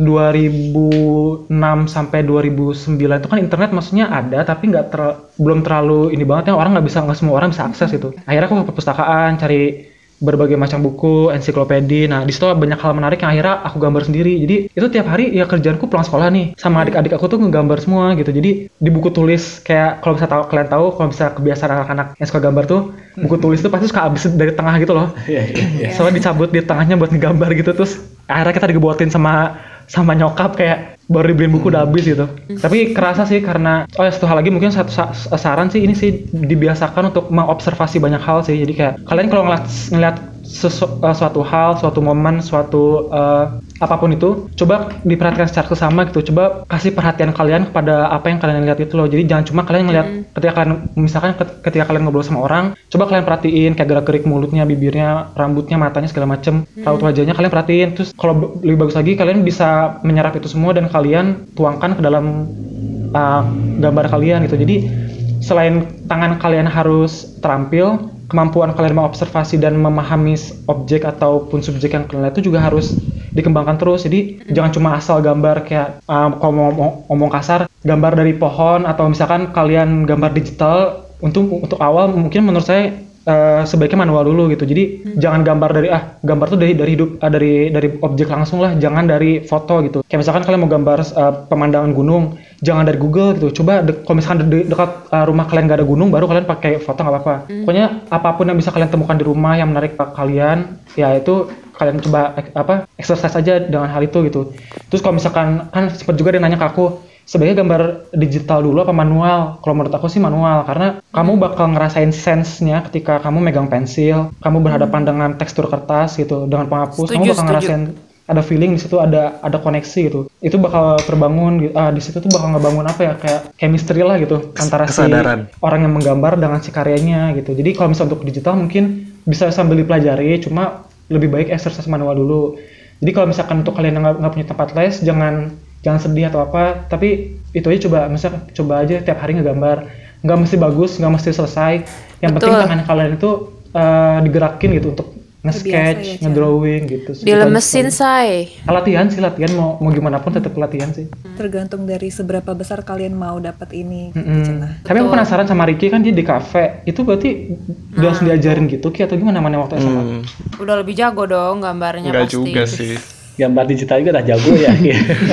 S4: 2006 sampai 2009 itu kan internet maksudnya ada tapi nggak ter- belum terlalu ini banget ya orang nggak bisa nggak semua orang bisa akses itu. Akhirnya aku ke perpustakaan cari berbagai macam buku, ensiklopedi. Nah, di situ banyak hal menarik yang akhirnya aku gambar sendiri. Jadi, itu tiap hari ya kerjaanku pulang sekolah nih. Sama adik-adik aku tuh ngegambar semua gitu. Jadi, di buku tulis kayak kalau bisa tahu kalian tahu kalau bisa kebiasaan anak-anak yang suka gambar tuh, buku tulis tuh pasti suka habis dari tengah gitu loh.
S3: Iya, iya, iya.
S4: Soalnya dicabut di tengahnya buat ngegambar gitu terus akhirnya kita digebuatin sama sama nyokap kayak baru dibeliin buku udah habis gitu. Tapi kerasa sih karena oh ya satu hal lagi mungkin satu sa- saran sih ini sih dibiasakan untuk mengobservasi banyak hal sih. Jadi kayak kalian kalau ngeliat ngeliat sesu- eh, suatu hal, suatu momen, suatu eh, apa pun itu, coba diperhatikan secara sesama gitu. Coba kasih perhatian kalian kepada apa yang kalian lihat itu loh. Jadi jangan cuma kalian ngeliat ketika kalian misalkan ket- ketika kalian ngobrol sama orang, coba kalian perhatiin kayak gerak-gerik mulutnya, bibirnya, rambutnya, matanya segala macem, raut wajahnya kalian perhatiin. Terus kalau lebih bagus lagi kalian bisa menyerap itu semua dan kalian tuangkan ke dalam uh, gambar kalian gitu. Jadi selain tangan kalian harus terampil, kemampuan kalian mengobservasi dan memahami objek ataupun subjek yang kalian lihat itu juga harus dikembangkan terus. Jadi jangan cuma asal gambar kayak um, kalau mau ngomong, ngomong kasar, gambar dari pohon atau misalkan kalian gambar digital untuk untuk awal mungkin menurut saya eh, sebaiknya manual dulu gitu. Jadi jangan gambar dari ah gambar tuh dari dari hidup ah, dari dari objek langsung lah, jangan dari foto gitu. Kayak misalkan kalian mau gambar eh, pemandangan gunung, jangan dari Google gitu. Coba de- kalau misalkan de- dekat eh, rumah kalian gak ada gunung, baru kalian pakai foto nggak apa-apa. Pokoknya apa pun yang bisa kalian temukan di rumah yang menarik ke kalian, ya itu kalian coba apa exercise aja dengan hal itu gitu. Terus kalau misalkan kan sempat juga dia nanya ke aku, sebaiknya gambar digital dulu apa manual? Kalau menurut aku sih manual karena kamu bakal ngerasain sense-nya ketika kamu megang pensil, kamu berhadapan dengan tekstur kertas gitu, dengan penghapus, kamu
S2: Setuju,
S4: bakal
S2: setuju.
S4: ngerasain ada feeling di situ ada ada koneksi gitu itu bakal terbangun gitu. ah di situ tuh bakal ngebangun apa ya kayak chemistry lah gitu antara si
S5: kesadaran.
S4: orang yang menggambar dengan si karyanya gitu jadi kalau misalnya untuk digital mungkin bisa sambil dipelajari cuma lebih baik exercise manual dulu jadi kalau misalkan untuk kalian yang nggak nggak punya tempat les jangan jangan sedih atau apa tapi itu aja coba misalnya coba aja tiap hari ngegambar nggak mesti bagus nggak mesti selesai yang penting
S2: Betul.
S4: tangan kalian itu eh, digerakin gitu untuk
S1: Ya,
S4: nge-sketch,
S1: Chan.
S4: ngedrawing gitu.
S2: Dilemesin, say.
S4: Latihan sih latihan mau mau gimana pun tetap latihan sih.
S1: Tergantung dari seberapa besar kalian mau dapat ini. gitu,
S4: Mm-mm.
S1: Cenah.
S4: Tapi aku penasaran sama Ricky kan dia di kafe. Itu berarti udah langsung diajarin gitu Ki atau gimana mana waktu SMA?
S5: Hmm,
S2: Udah lebih jago dong gambarnya
S5: nggak
S2: pasti.
S5: juga sih.
S3: Gambar digital juga udah jago ya.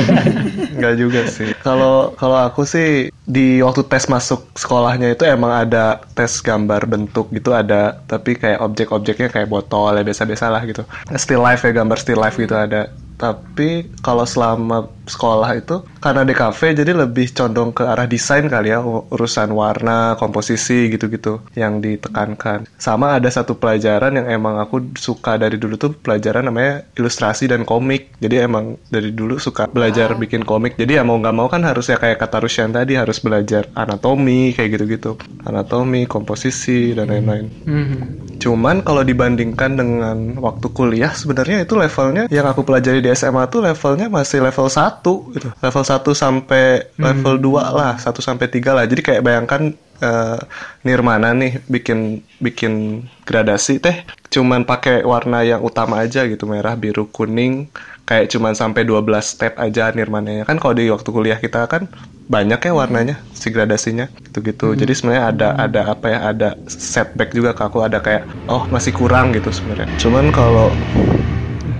S5: Nggak juga sih. Kalau kalau aku sih di waktu tes masuk sekolahnya itu emang ada tes gambar bentuk gitu ada, tapi kayak objek-objeknya kayak botol ya biasa-biasa lah gitu. Still life ya gambar still life gitu ada. Tapi kalau selama sekolah itu karena di kafe jadi lebih condong ke arah desain kali ya urusan warna, komposisi gitu-gitu yang ditekankan. Sama ada satu pelajaran yang emang aku suka dari dulu tuh pelajaran namanya ilustrasi dan komik. Jadi emang dari dulu suka belajar bikin komik. Jadi ya mau nggak mau kan harus ya kayak kata Rusyan tadi harus belajar anatomi kayak gitu-gitu. Anatomi, komposisi dan lain-lain.
S4: Mhm.
S5: Cuman kalau dibandingkan dengan waktu kuliah sebenarnya itu levelnya yang aku pelajari di SMA tuh levelnya masih level 1 gitu. Level 1 sampai level 2 lah, 1 sampai 3 lah. Jadi kayak bayangkan eh, Nirmana nih bikin bikin gradasi teh cuman pakai warna yang utama aja gitu, merah, biru, kuning. Kayak cuman sampai 12 step aja Nirmananya. Kan kalau di waktu kuliah kita kan banyak ya warnanya si gradasinya gitu-gitu. Jadi sebenarnya ada ada apa ya ada setback juga ke aku ada kayak oh masih kurang gitu sebenarnya. Cuman kalau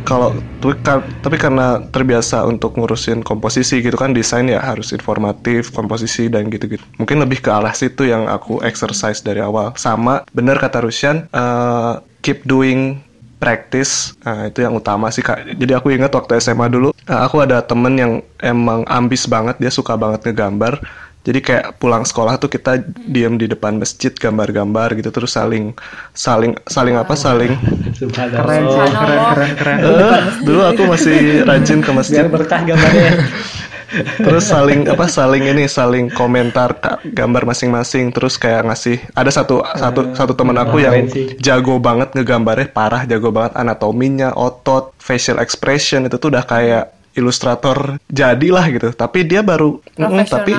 S5: kalau tapi, ka- tapi karena terbiasa untuk ngurusin komposisi gitu kan desain ya harus informatif komposisi dan gitu-gitu mungkin lebih ke arah situ yang aku exercise dari awal sama bener kata Rusyan eh, keep doing practice nah, itu yang utama sih kak jadi aku ingat waktu SMA dulu eh, aku ada temen yang emang ambis banget dia suka banget ngegambar jadi kayak pulang sekolah tuh kita diem di depan masjid gambar-gambar gitu terus saling saling saling apa saling
S4: Keren
S3: Subhanallah.
S4: keren keren keren.
S5: Eh, dulu aku masih rajin ke masjid
S3: Biar berkah gambarnya.
S5: terus saling apa saling ini saling komentar gambar masing-masing terus kayak ngasih ada satu satu satu teman aku yang jago banget ngegambarnya parah jago banget anatominya otot facial expression itu tuh udah kayak ilustrator jadilah gitu. Tapi dia baru Mm, tapi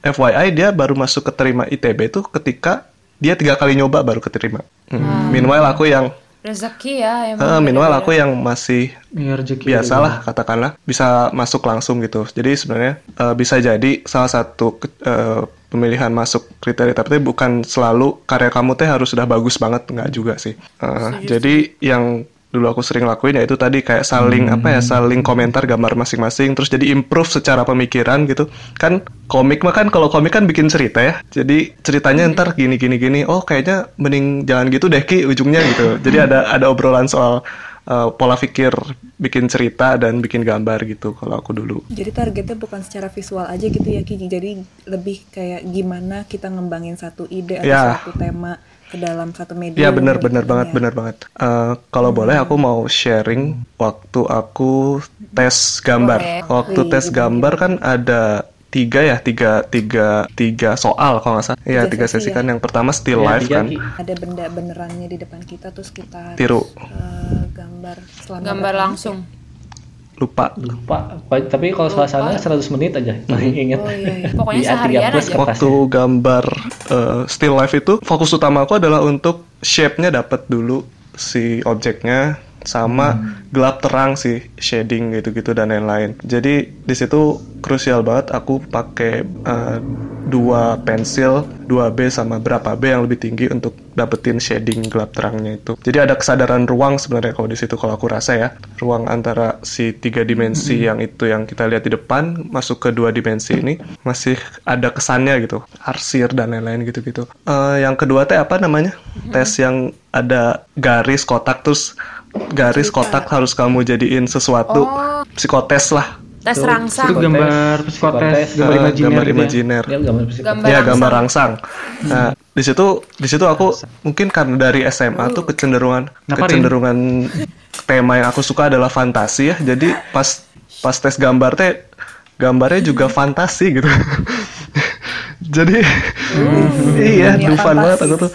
S5: FYI dia baru masuk keterima ITB itu ketika dia tiga kali nyoba baru keterima. Hmm. meanwhile aku yang
S2: Rezeki ya emang.
S5: eh, meanwhile aku yang masih
S4: Iya rezeki.
S5: biasalah katakanlah bisa masuk langsung gitu jadi sebenarnya eh, bisa jadi salah satu eh, pemilihan masuk kriteria tapi bukan selalu karya kamu teh harus sudah bagus banget nggak juga sih Eh, jadi yang dulu aku sering lakuin ya itu tadi kayak saling apa ya saling komentar gambar masing-masing terus jadi improve secara pemikiran gitu. Kan komik mah kan kalau komik kan bikin cerita ya. Jadi ceritanya ntar gini gini gini oh kayaknya mending jangan gitu deh ki ujungnya gitu. Jadi ada ada obrolan soal uh, pola pikir bikin cerita dan bikin gambar gitu kalau aku dulu.
S1: Jadi targetnya bukan secara visual aja gitu ya Ki. Jadi lebih kayak gimana kita ngembangin satu ide atau
S5: Ya.
S1: satu tema ke dalam satu media.
S5: Iya benar
S1: gitu
S5: benar
S1: kan
S5: banget
S1: ya.
S5: benar banget. Eh, kalau boleh aku mau sharing waktu aku tes gambar.
S2: Boleh.
S5: Waktu
S1: Wih,
S5: tes gambar kan ada tiga ya tiga tiga tiga soal kalau nggak salah. Iya
S1: Tiga sesi
S5: sesi
S1: ya?
S5: kan. Yang pertama still
S3: Iya,
S5: life kan.
S1: Ada benda benerannya di depan kita terus kita harus,
S5: Tiru.
S1: eh, gambar selama
S2: Gambar
S1: berapa
S2: langsung.
S5: Lupa.
S3: Lupa. Pa- Tapi kalau suasana 100 menit aja. Paling inget.
S1: Oh iya, iya.
S2: Pokoknya
S3: Di A3
S2: seharian aja.
S5: Waktu gambar eh, still life itu fokus utama aku adalah untuk shape-nya dapat dulu si objeknya sama gelap terang sih shading gitu-gitu dan lain-lain. Jadi di situ krusial banget aku pakai uh, dua pensil 2B sama berapa B yang lebih tinggi untuk dapetin shading gelap terangnya itu. Jadi ada kesadaran ruang sebenarnya kalau di situ kalau aku rasa ya ruang antara si tiga dimensi yang itu yang kita lihat di depan masuk ke dua dimensi ini masih ada kesannya gitu arsir dan lain-lain gitu-gitu. Eh, yang kedua teh apa namanya tes yang ada garis kotak terus garis kotak harus kamu jadiin sesuatu psikotes lah
S2: tes
S3: Tuh,
S2: rangsang
S4: Itu gambar psikotes, gambar
S5: Eh,
S4: imajiner.
S5: gambar
S4: gitu ya.
S5: imajiner.
S3: Ya, gambar psikotes.
S2: Gambar
S5: ya
S2: rangsang.
S5: gambar rangsang. Nah, di situ di situ aku mungkin karena dari SMA tuh kecenderungan
S4: Ngapain?
S5: kecenderungan tema yang aku suka adalah fantasi ya. Jadi pas pas tes gambar teh gambarnya juga fantasi gitu. Jadi iya,
S1: dunia
S5: dufan banget aku tuh.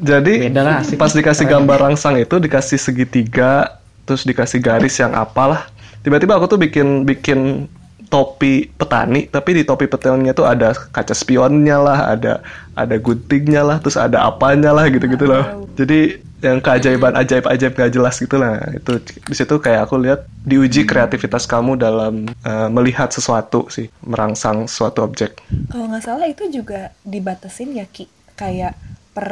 S5: Jadi
S4: Beda lah, asik.
S5: pas dikasih gambar rangsang itu dikasih segitiga, terus dikasih garis yang apalah. Tiba-tiba aku tuh bikin bikin topi petani, tapi di topi petaninya tuh ada kaca spionnya lah, ada ada guntingnya lah, terus ada apanya lah gitu-gitu loh. Jadi yang keajaiban ajaib ajaib gak jelas gitu lah. Itu di situ kayak aku lihat diuji kreativitas kamu dalam eh, melihat sesuatu sih, merangsang suatu objek.
S1: Kalau nggak salah itu juga dibatasin ya Ki, kayak per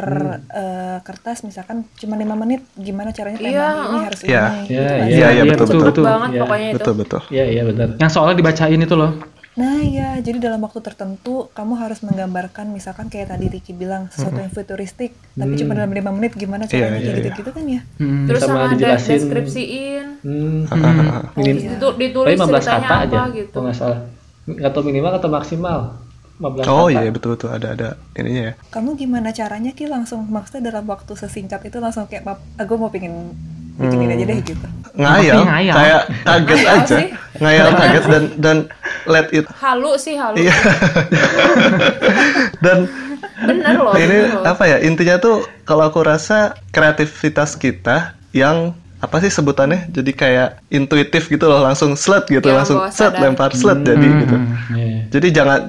S1: eh, kertas misalkan cuma lima menit, gimana caranya tema
S2: Iya,
S1: ini
S2: oh.
S1: harus
S5: Iya.
S1: ini.
S3: Iya,
S1: gitu
S3: iya.
S5: Iya, iya,
S4: Iya,
S5: betul,
S4: betul,
S5: betul.
S4: betul.
S2: banget
S3: Iya,
S2: pokoknya itu
S5: Betul betul.
S3: Iya, iya benar.
S4: Yang soalnya dibacain itu loh.
S1: Nah ya, jadi dalam waktu tertentu kamu harus menggambarkan misalkan kayak tadi Ricky bilang sesuatu yang futuristik, tapi cuma dalam lima menit gimana caranya
S5: Iya,
S1: kayak
S5: iya,
S1: gitu-gitu kan ya?
S4: Hmm.
S2: terus
S3: Sama
S2: sama,
S3: dijelasin.
S2: deskripsiin
S3: Hmm.
S2: Itu ditulis
S3: Paling 15
S2: ceritanya
S3: kata
S2: apa
S3: aja,
S2: gitu
S3: kalau nggak salah. Atau minimal atau maksimal 15
S5: Oh iya betul betul. Ada ada ininya ya.
S1: Kamu gimana caranya Ki? Langsung maksudnya dalam waktu sesingkat itu langsung kayak "Pap, aku mau pengen bikin ini aja deh gitu.
S5: ngayal,
S4: ngayal?
S5: kayak kaget
S2: Ngayal
S5: aja.
S2: sih.
S5: ngayal kaget dan dan let it
S2: halu sih halu.
S5: Iya. Dan
S2: bener loh
S5: ini
S2: bener loh.
S5: apa ya? Intinya tuh kalau aku rasa kreativitas kita yang apa sih sebutannya? Jadi kayak intuitif gitu loh langsung slet gitu
S2: Yang
S5: langsung set lempar slet jadi gitu.
S3: Iya.
S5: jadi jangan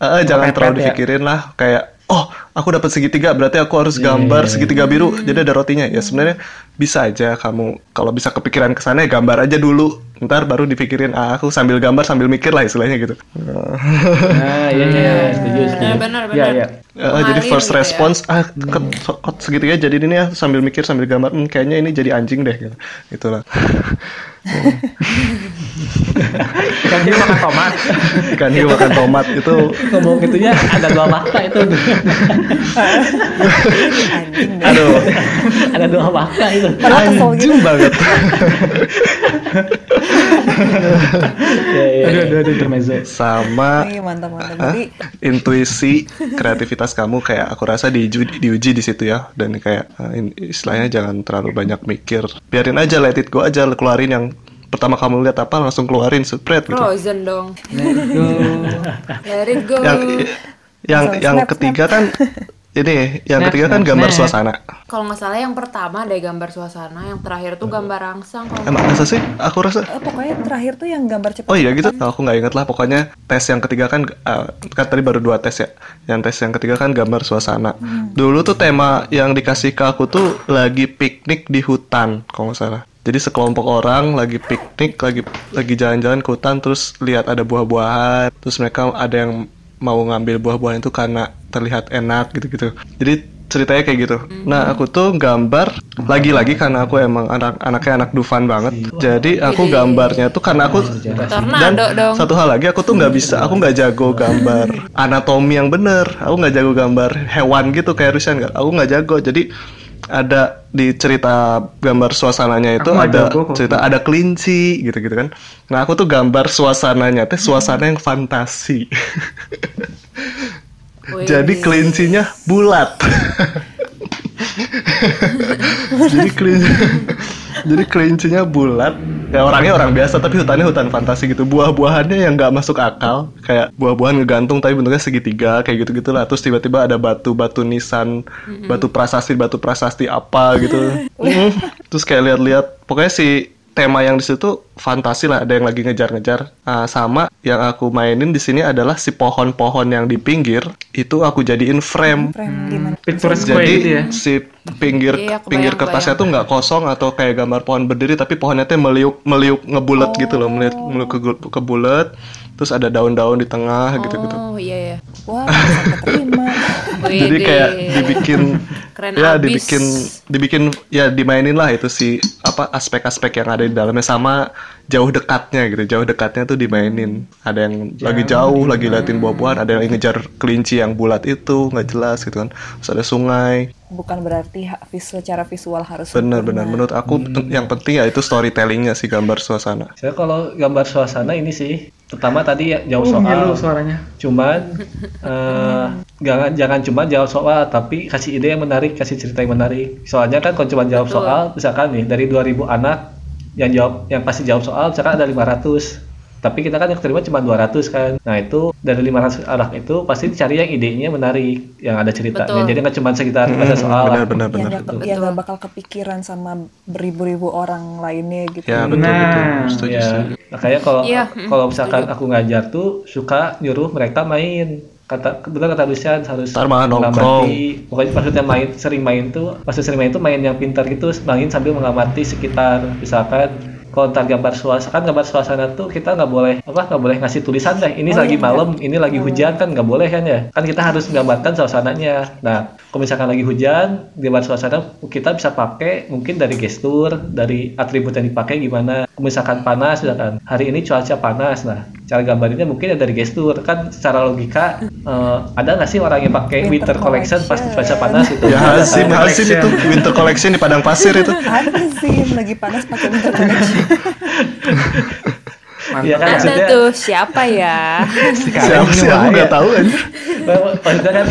S5: eh, jangan
S4: pepet
S5: terlalu
S4: ya.
S5: dipikirin lah. Kayak oh aku dapat segitiga berarti aku harus gambar segitiga biru. Jadi ada rotinya. Ya sebenarnya bisa aja kamu kalau bisa kepikiran ke sana ya gambar aja dulu ntar baru dipikirin ah aku sambil gambar sambil mikir lah istilahnya gitu
S3: Nah, iya iya, setuju, setuju.
S2: Iya, benar,
S3: Iya,
S2: benar.
S3: iya.
S5: Eh, jadi
S2: Mengalir
S5: first
S2: gitu ya.
S5: response ah ke, kok segitiga jadi ini ya sambil mikir sambil gambar hmm, kayaknya ini jadi anjing deh gitu itulah
S4: Ikan hiu makan tomat.
S5: ikan hiu makan tomat itu
S3: Ngomong gitunya ada dua fakta itu.
S5: Aduh
S3: ada dua fakta itu.
S1: Gitu.
S5: anjing banget
S3: Iya, iya.
S4: Aduh, aduh, aduh, intermezzo.
S5: sama
S1: Iya mantap mantap. Jadi
S5: intuisi kreativitas kamu kayak aku rasa diuji, diuji di situ ya dan kayak eh, istilahnya jangan terlalu banyak mikir biarin aja let it go aja keluarin yang pertama kamu lihat apa langsung keluarin spread gitu
S2: Frozen dong
S4: Let go.
S2: let it go
S5: yang yang
S1: Langsung
S5: yang
S1: snap,
S5: ketiga kan ini yang
S4: Snap,
S5: ketiga kan
S4: snap,
S5: gambar
S4: snap.
S5: suasana
S2: kalau nggak salah yang pertama ada gambar suasana yang terakhir tuh gambar rangsang kalau
S5: emang masa sih aku rasa
S1: eh, pokoknya terakhir tuh yang gambar cepat.
S5: Oh iya gitu, aku nggak inget lah. Pokoknya tes yang ketiga kan, eh, kan tadi baru dua tes ya. Yang tes yang ketiga kan gambar suasana. Dulu tuh tema yang dikasih ke aku tuh lagi piknik di hutan, kalau nggak salah. Jadi sekelompok orang lagi piknik, lagi lagi jalan-jalan ke hutan, terus lihat ada buah-buahan, terus mereka ada yang mau ngambil buah-buahan itu karena terlihat enak gitu-gitu. Jadi ceritanya kayak gitu. Nah aku tuh gambar lagi-lagi karena aku emang anak anaknya anak Dufan banget. Jadi aku gambarnya tuh karena aku dan
S2: tornado dong
S5: satu hal lagi aku tuh nggak bisa, aku nggak jago gambar anatomi yang bener. Aku nggak jago gambar hewan gitu kayak Rusian nggak. Aku nggak jago. Jadi ada di cerita gambar suasananya itu
S4: Aku
S5: ada
S4: kok.
S5: cerita ada kelinci gitu-gitu kan. Nah aku tuh gambar suasananya teh suasana yang fantasi. Jadi kelincinya bulat. jadi kelinci jadi kelincinya bulat. Ya orangnya orang biasa tapi hutannya hutan fantasi gitu. Buah-buahannya yang nggak masuk akal. Kayak buah-buahan ngegantung tapi bentuknya segitiga kayak gitu gitulah terus tiba-tiba ada batu-batu nisan batu prasasti batu prasasti apa gitu. Mm. terus kayak lihat-lihat. Pokoknya si tema yang di situ fantasi lah, ada yang lagi ngejar-ngejar. Nah, sama yang aku mainin di sini adalah si pohon-pohon yang di pinggir itu aku jadiin frame.
S1: Frame gimana?
S4: Picturesque
S5: Jadi
S4: gitu ya.
S5: si pinggir
S2: Iya, kebayang,
S5: pinggir kertasnya tuh nggak kosong atau kayak gambar pohon berdiri tapi pohonnya tuh meliuk meliuk ngebulet gitu loh, meliuk meliuk ke, ke bulet. Terus ada daun-daun di tengah gitu-gitu.
S2: Oh iya ya.
S1: Wah.
S5: Jadi kayak dibikin
S2: Keren
S5: ya
S2: abis.
S5: dibikin dibikin ya dimainin lah itu si apa aspek-aspek yang ada di dalamnya sama jauh dekatnya gitu. Jauh dekatnya tuh dimainin. Ada yang lagi jauh lagi liatin buah-buahan, ada yang ngejar kelinci yang bulat itu nggak jelas gitu kan. Terus ada sungai.
S1: Bukan berarti secara visual harus
S5: Benar-benar menurut aku pen- yang penting ya itu storytellingnya si gambar suasana.
S3: Saya kalau gambar suasana ini sih, pertama tadi ya jauh
S4: Oh,
S3: soal.
S4: ngilu suaranya.
S3: Cuman eh, jangan jangan cuma jawab soal, tapi kasih ide yang menarik, kasih cerita yang menarik. Soalnya kan kalau cuma jawab
S2: Betul.
S3: soal, misalkan nih dari 2000 anak yang jawab yang pasti jawab soal, misalkan ada 500. Tapi kita kan yang terima cuma 200 kan. Nah, itu dari 500 anak itu pasti dicari yang idenya menarik, yang ada ceritanya.
S2: Betul.
S3: Jadi nggak cuma sekitar ada soal. lah.
S5: Benar-benar
S1: yang
S5: benar.
S1: gak, ke- yang gak bakal kepikiran sama beribu-ribu orang lainnya gitu.
S5: Ya betul
S4: Nah.
S5: betul. Setuju.
S3: Ya, makanya kalau
S2: Iya,
S3: kalau misalkan aku ngajar tuh suka nyuruh mereka main. Kata betul kata Lucian harus
S5: Ntar malah
S3: mengamati. Pokoknya maksudnya main sering main tuh, maksud sering main tuh main yang pintar gitu, main sambil mengamati sekitar. Misalkan kalau ntar gambar suasana. Kan gambar suasana tuh kita nggak boleh apa nggak boleh ngasih tulisan deh. Ini
S1: Oh,
S3: lagi
S1: iya,
S3: malam ini lagi hujan kan nggak boleh kan ya? Kan kita harus menggambarkan suasananya. Nah kalau misalkan lagi hujan gambar suasana kita bisa pakai mungkin dari gestur dari atribut yang dipakai gimana. Kalau misalkan panas misalkan. Hari ini cuaca panas nah cara gambarinnya mungkin ya dari gestur kan secara logika eh, ada nggak sih orang yang pakai
S1: Winter
S3: winter, collection pas
S1: collection.
S3: cuaca panas itu
S5: Ya Hazim, Hazim itu winter collection di padang pasir itu.
S1: Ada sih lagi panas pakai winter collection.
S3: Iya kan
S2: Ada
S3: maksudnya
S2: tuh siapa ya?
S5: Siapa sih aku nggak tahu aja.
S3: maksudnya kan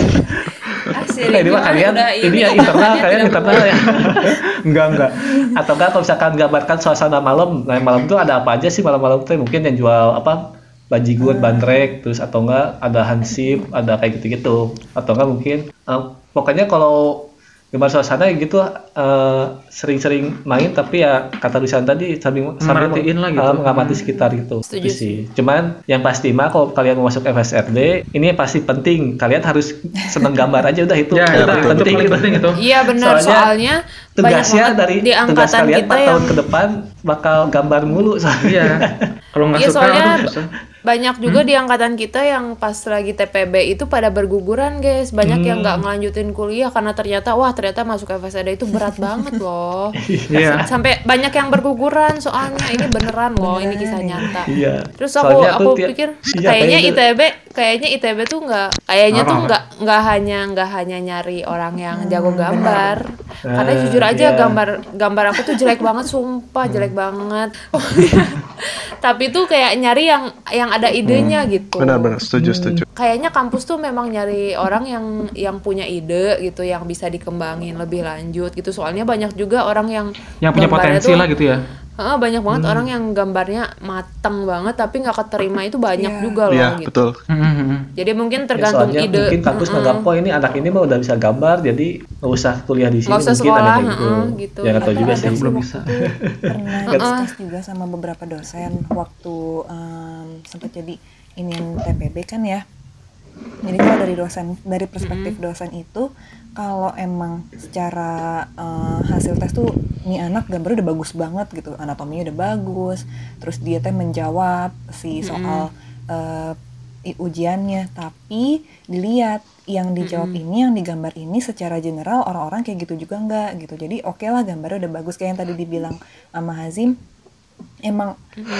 S2: Ah,
S3: Nah, ini mah kalian ini ya internal kalian internal ya
S4: Enggak, enggak.
S3: atau enggak kalau misalkan gambarkan suasana malam nah malam tuh ada apa aja sih malam-malam tuh mungkin yang jual apa bajigur bandrek terus atau enggak ada hansip ada kayak gitu-gitu atau enggak mungkin eh, pokoknya kalau gambar suasana ya gitu eh, sering-sering main tapi ya kata tulisan tadi sambil sambil
S4: Merhatiin lah gitu.
S3: eh, mengamati sekitar gitu
S2: Setuju
S3: Itu sih cuman yang pasti mah kalau kalian mau masuk FSRD ini yang pasti penting kalian harus seneng gambar aja udah itu
S4: Ya, betul,
S3: penting
S4: itu
S3: gitu.
S4: penting itu.
S2: Iya benar
S3: Soalnya
S2: soalnya
S3: tugasnya dari
S2: di
S3: tugas kalian
S2: kita
S3: 4
S2: yang
S3: tahun ke depan bakal gambar mulu soalnya.
S4: Iya. Kalau nggak
S2: Iya
S4: suka,
S2: soalnya
S4: aduh.
S2: Banyak juga di angkatan kita yang pas lagi TPB itu pada berguguran guys. Banyak yang nggak ngelanjutin kuliah karena ternyata wah ternyata masuk FSD itu berat banget loh.
S4: Iya.
S2: sampai banyak yang berguguran soalnya. Ini beneran loh. Ini kisah nyata.
S3: Iya.
S2: terus aku
S3: Soalnya
S2: aku
S3: tiap-
S2: pikir
S3: iya,
S2: kayaknya
S3: kayak gitu.
S2: ITB kayaknya ITB tuh nggak kayaknya tuh nggak nggak hanya nggak hanya nyari orang yang jago gambar. Karena
S3: Ah,
S2: jujur aja
S3: iya.
S2: gambar gambar aku tuh jelek banget sumpah jelek banget. Tapi tuh kayak nyari yang yang ada idenya gitu.
S5: Benar-benar setuju setuju.
S2: kayaknya kampus tuh memang nyari orang yang yang punya ide gitu yang bisa dikembangin lebih lanjut gitu. Soalnya banyak juga orang yang
S4: Yang punya potensi
S2: tuh-
S4: lah gitu ya.
S2: Heeh, banyak banget orang yang gambarnya matang banget tapi nggak keterima itu banyak
S1: Iya.
S2: juga loh
S5: Iya
S2: gitu
S5: betul.
S4: Hmm, hmm, hmm.
S2: jadi mungkin
S3: Ya,
S2: tergantung
S3: soalnya
S2: ide
S3: mungkin kampus nganggap oh ini anak ini mah udah bisa gambar jadi nggak usah kuliah di sini
S2: Nggak usah
S3: mungkin
S2: sekolah,
S3: ada gitu.
S2: gitu.
S3: Ya nggak tahu
S1: Atau
S3: juga sih.
S4: belum bisa.
S1: pernah discuss juga sama beberapa dosen waktu em, sempat jadi ini TPB kan ya jadi kalau dari dosen dari perspektif dosen itu kalau emang secara eh, hasil tes tuh ini anak gambarnya udah bagus banget gitu anatominya udah bagus terus dia teh menjawab si soal eh, i- ujiannya. Tapi dilihat yang dijawab ini yang digambar ini secara general orang-orang kayak gitu juga enggak gitu. Jadi oke lah gambarnya udah bagus. Kayak yang tadi dibilang sama Hazim emang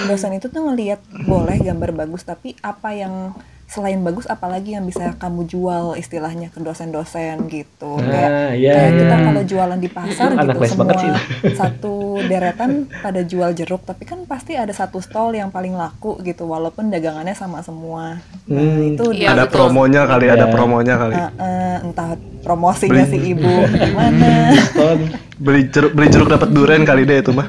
S1: dosen itu tuh ngelihat boleh gambar bagus tapi apa yang selain bagus apalagi yang bisa kamu jual istilahnya ke dosen-dosen gitu
S3: Nah,
S1: kayak,
S3: iya,
S1: kayak
S3: iya.
S1: kita kalau jualan di pasar
S3: Anak
S1: gitu semua
S3: sih.
S1: satu deretan pada jual jeruk tapi kan pasti ada satu stall yang paling laku gitu walaupun dagangannya sama semua nah
S3: Hmm.
S1: itu
S2: Iya,
S5: ada
S2: betul.
S5: promonya kali, ada
S3: Iya.
S5: promonya kali.
S1: eh, eh, entah promosinya si ibu gimana
S5: Beli jeruk beli jeruk dapat durian kali deh itu mah.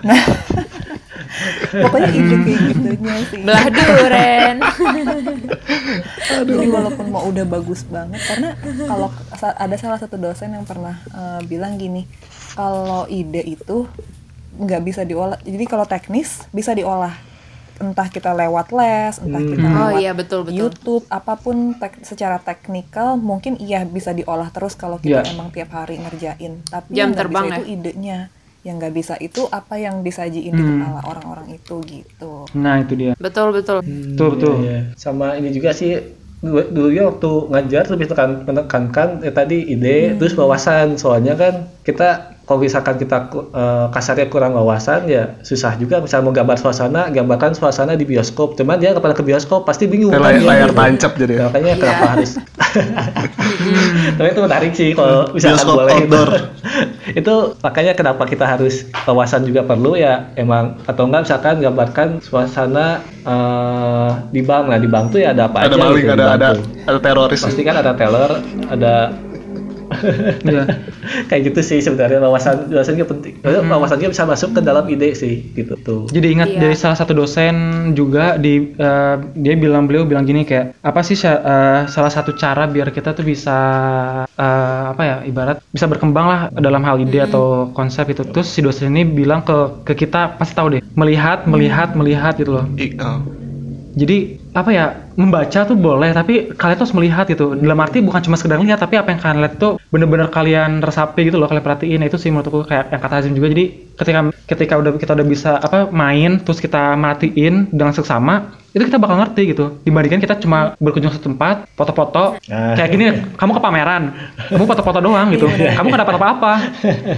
S1: Pokoknya ide kayak gitunya sih
S2: belah duren
S1: Jadi walaupun mau udah bagus banget karena kalau ada salah satu dosen yang pernah eh, bilang gini, kalau ide itu nggak bisa diolah. Jadi kalau teknis bisa diolah. Entah kita lewat les, entah
S3: Hmm.
S1: kita
S2: Oh
S1: lewat
S2: iya betul betul.
S1: YouTube, apa pun tek- secara teknikal mungkin iya bisa diolah terus kalau kita
S3: Iya.
S1: emang tiap hari ngerjain. Tapi
S2: Jam terbang
S1: bisa
S2: ya?
S1: itu idenya. Yang nggak bisa itu apa yang disajiin di
S4: Hmm.
S1: kepala orang-orang itu gitu.
S4: Nah itu dia.
S2: Betul betul.
S4: Betul betul.
S3: Iya, iya. Sama ini juga sih dulu dulu ya waktu ngajar lebih tekan menekankan ya tadi ide terus wawasan soalnya kan kita kalau misalkan kita eh, kasarnya kurang wawasan ya susah juga misal mau gambar suasana gambarkan suasana di bioskop cuman dia kepada ke bioskop pasti bingung kan
S5: layar, layar
S3: gitu.
S5: tancap jadi ya.
S3: Ya, makanya kenapa
S2: Iya.
S3: harus tapi itu menarik sih kalau misalkan
S5: Bioskop
S3: boleh itu.
S5: outdoor.
S3: itu makanya kenapa kita harus wawasan juga perlu ya emang atau enggak misalkan gambarkan suasana eh, di bank nah di bank tuh ya ada apa
S5: Ada
S3: aja
S5: maling,
S3: gitu
S5: ada ada ada teroris.
S3: pasti kan ada teller ada
S4: Iya.
S3: kayak gitu sih sebenarnya wawasan wawasan juga penting wawasan juga bisa masuk ke dalam ide sih gitu tuh
S4: Jadi ingat
S2: Iya.
S4: dari salah satu dosen juga di eh, dia bilang beliau bilang gini kayak apa sih eh, salah satu cara biar kita tuh bisa eh, apa ya ibarat bisa berkembang lah dalam hal ide atau konsep itu terus si dosen ini bilang ke ke kita pasti tahu deh melihat melihat melihat gitu loh.
S5: I- oh.
S4: Jadi apa ya membaca tuh boleh tapi kalian tuh harus melihat gitu. Dalam arti bukan cuma sekedar lihat tapi apa yang kalian lihat tuh bener-bener kalian resapi gitu loh kalian perhatiin. Nah, itu sih menurutku kayak yang kata Hazim juga. Jadi ketika ketika udah kita udah bisa apa main terus kita matiin dengan seksama itu kita bakal ngerti gitu. Dibandingkan kita cuma berkunjung satu tempat foto-foto
S3: Nah.
S4: kayak gini kamu ke pameran kamu foto-foto doang gitu. Kamu gak dapat apa-apa.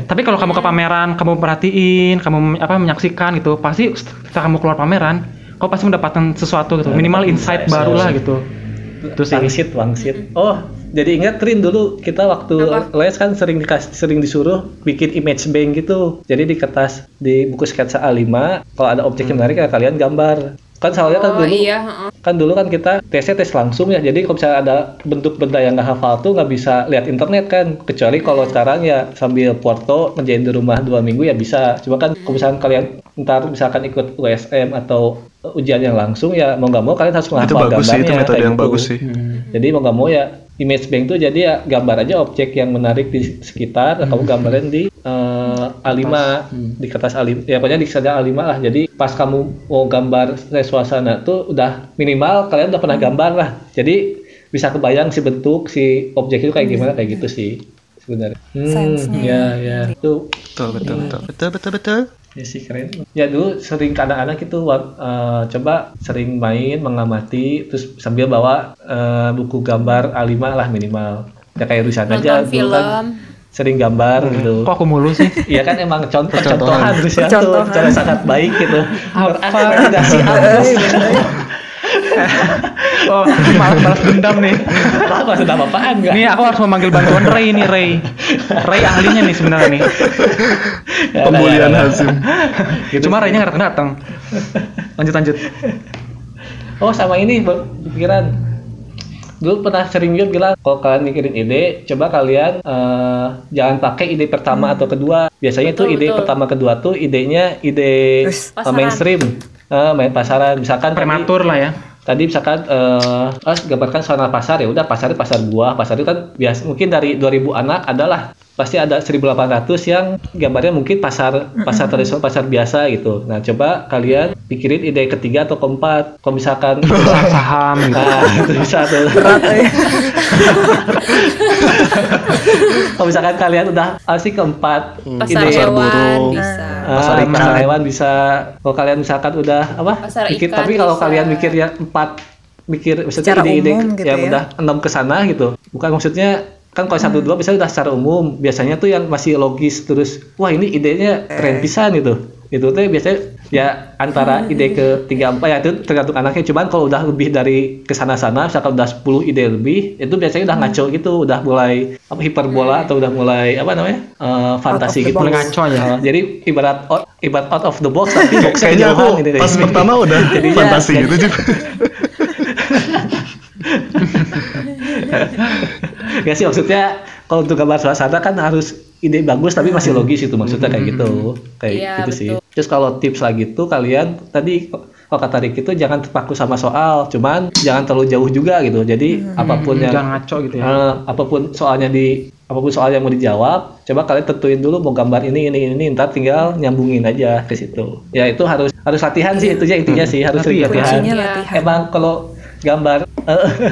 S4: Tapi kalau kamu ke pameran kamu perhatiin kamu apa menyaksikan gitu pasti setelah kamu keluar pameran kau pasti mendapatkan sesuatu gitu. Minimal insight baru lah
S3: insight.
S4: gitu. Itu sih
S3: wangsit wangsit. Oh jadi ingat Rin dulu kita waktu
S2: Apa?
S3: les kan sering dikas sering disuruh bikin image bank gitu. Jadi di kertas di buku sketsa A5 kalau ada objek yang menarik ya kalian gambar kan soalnya kan
S2: Oh
S3: dulu
S2: iya. heeh.
S3: kan dulu kan kita tesnya tes langsung ya jadi kalau misalnya ada bentuk benda yang nggak hafal tuh nggak bisa lihat internet kan kecuali kalau sekarang ya sambil foto ngerjain di rumah dua minggu ya bisa cuma kan kalau misalkan kalian ntar misalkan ikut USM atau ujian yang langsung ya mau nggak mau kalian harus
S5: Itu
S3: menghafal
S5: bagus sih, itu
S3: gambarnya,
S5: metode yang
S3: gitu.
S5: bagus sih.
S3: jadi mau nggak mau ya image bank tuh jadi ya gambar aja objek yang menarik di sekitar kamu gambarin di eh, A5 di kertas A5 ya pokoknya di kertas A5 lah. Jadi pas kamu mau gambar suasana tuh udah minimal kalian udah pernah gambar lah. Jadi bisa kebayang si bentuk si objek itu kayak gimana kayak gitu sih sebenarnya. Hmm, ya ya. Itu
S5: Betul betul betul. Betul betul betul.
S3: Ya sih keren. Ya dulu sering ke anak-anak itu eh, coba sering main mengamati terus sambil bawa eh, buku gambar A5 lah minimal. Ya kayak Rusan aja kan
S2: film.
S3: sering gambar gitu.
S4: kok aku mulu sih
S3: Iya kan emang contoh contohan Rusia tuh cara sangat baik gitu.
S4: Apa?
S3: Tidak sih
S4: oh malas balas dendam nih.
S3: Apa sudah apaan enggak?
S4: nih aku harus memanggil bantuan Ray nih Ray Ray ahlinya nih sebenarnya nih.
S5: Pembulian Hazim.
S3: Gitu
S4: cuma. Ray-nya nggak datang. Datang lanjut lanjut.
S3: Oh sama ini pikiran. Dulu pernah sering juga bilang kalau kalian mikirin ide coba kalian eh, jangan pakai ide pertama atau kedua. Biasanya
S2: Betul,
S3: tuh ide
S2: betul.
S3: pertama kedua tuh idenya ide
S1: Terus
S2: pasaran.
S3: mainstream. Eh, main pasaran. Misalkan tadi-
S4: prematur lah ya
S3: tadi misalkan eh ah, gambarkan suasana pasar ya udah pasar pasar buah pasar itu kan biasa mungkin dari 2000 anak adalah pasti ada 1800 yang gambarnya mungkin pasar pasar tradisional pasar biasa gitu nah coba kalian pikirin ide ketiga atau keempat kalau misalkan
S4: saham gitu
S3: nah itu bisa tuh kalau misalkan kalian udah asik keempat
S2: Pasar
S3: ide
S2: hewan
S5: burung.
S2: bisa.
S3: Ah,
S5: Pasar ikan.
S3: pasar hewan bisa kalau kalian misalkan udah apa
S2: Pasar ikan
S3: tapi kalau
S2: bisa.
S3: kalian mikir ya empat mikir maksudnya ide-ide
S1: gitu
S3: yang
S1: ya.
S3: udah enam ke sana gitu bukan maksudnya kan kalau satu dua bisa udah secara umum biasanya tuh yang masih logis terus wah ini idenya keren pisan gitu. Itu tuh biasanya ya antara ide ke tiga empat ya itu tergantung anaknya. Cuman kalau udah lebih dari ke sana sana misalkan udah 10 ide lebih itu biasanya udah ngaco gitu udah mulai apa hiperbola atau udah mulai apa namanya eh, fantasi gitu.
S4: ngaco ya.
S3: Eh, jadi ibarat out, ibarat out of the box tapi boxnya
S5: Kayaknya aku
S3: gitu.
S5: pas pertama udah
S3: Jadinya-
S5: fantasi gitu. juga.
S3: Gak sih maksudnya kalau untuk gambar suasana kan harus ide bagus tapi masih logis itu maksudnya kayak gitu kayak
S2: Iya,
S3: gitu sih
S2: betul.
S3: terus kalau tips lagi tuh kalian tadi kalau kata Ricky itu jangan terpaku sama soal cuman jangan terlalu jauh juga gitu jadi apa pun yang
S4: jangan ngaco gitu ya
S3: eh, apa pun soalnya di apa pun soal yang mau dijawab, coba kalian tentuin dulu mau gambar ini ini ini, ntar tinggal nyambungin aja ke situ. Ya itu harus harus latihan sih itu intinya sih harus
S4: Tapi
S3: latihan.
S2: Iya.
S1: latihan.
S3: Emang kalau gambar.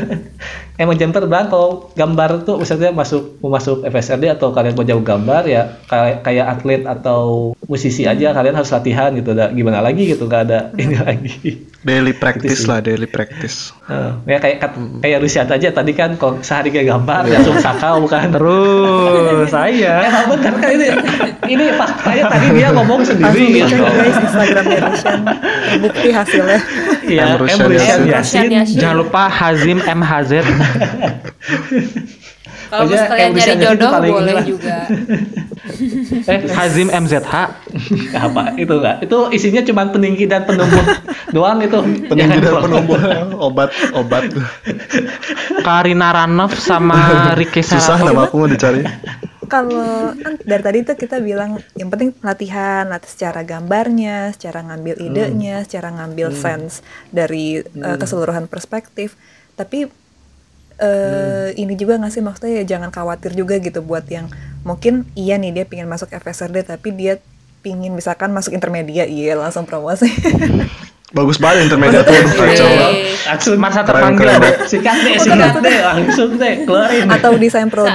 S3: Emang jam terbang kalau gambar tuh misalnya masuk mau masuk FSRD atau kalian mau jauh gambar ya kayak kayak atlet atau musisi aja kalian harus latihan gitu. Gimana lagi gitu nggak ada ini lagi
S5: Daily practice lah, daily practice.
S3: Eh, ya kayak kat- kayak Rusia aja tadi kan kalau sehari kayak gambar ya langsung sakau kan.
S4: Terus saya.
S3: Emang benar kan ini ini faktanya tadi dia ngomong sendiri gitu.
S1: guys Instagramnya Rushan terbukti hasilnya.
S3: Iya,
S5: Em Rusyan
S3: Em Rusyan
S5: Yasin.
S4: Jangan lupa Hazim MHZ.
S2: Kalau sekalian nyari jodoh boleh juga.
S3: Eh,
S4: Hazim MZH.
S3: apa itu enggak? Itu isinya cuma peninggi dan penumbuh doang itu.
S5: Peninggi dan penumbuh obat obat.
S4: Karina Ranov sama Ricky
S5: Susah nama aku mau dicari.
S1: kalau kan dari tadi tuh kita bilang yang penting latihan latih secara gambarnya secara ngambil idenya secara ngambil sense dari uh, keseluruhan perspektif tapi eh ini juga nggak sih? Maksudnya ya jangan khawatir juga gitu buat yang mungkin iya nih dia pingin masuk FSRD tapi dia pingin misalkan masuk intermedia iya langsung promosi
S5: Bagus banget intermediate. Tuh aduh, kacau.
S3: Langsung
S4: Masa terpanggil.
S5: keren.
S3: sikat deh, sikat deh, langsung deh, keluarin.
S1: atau desain produk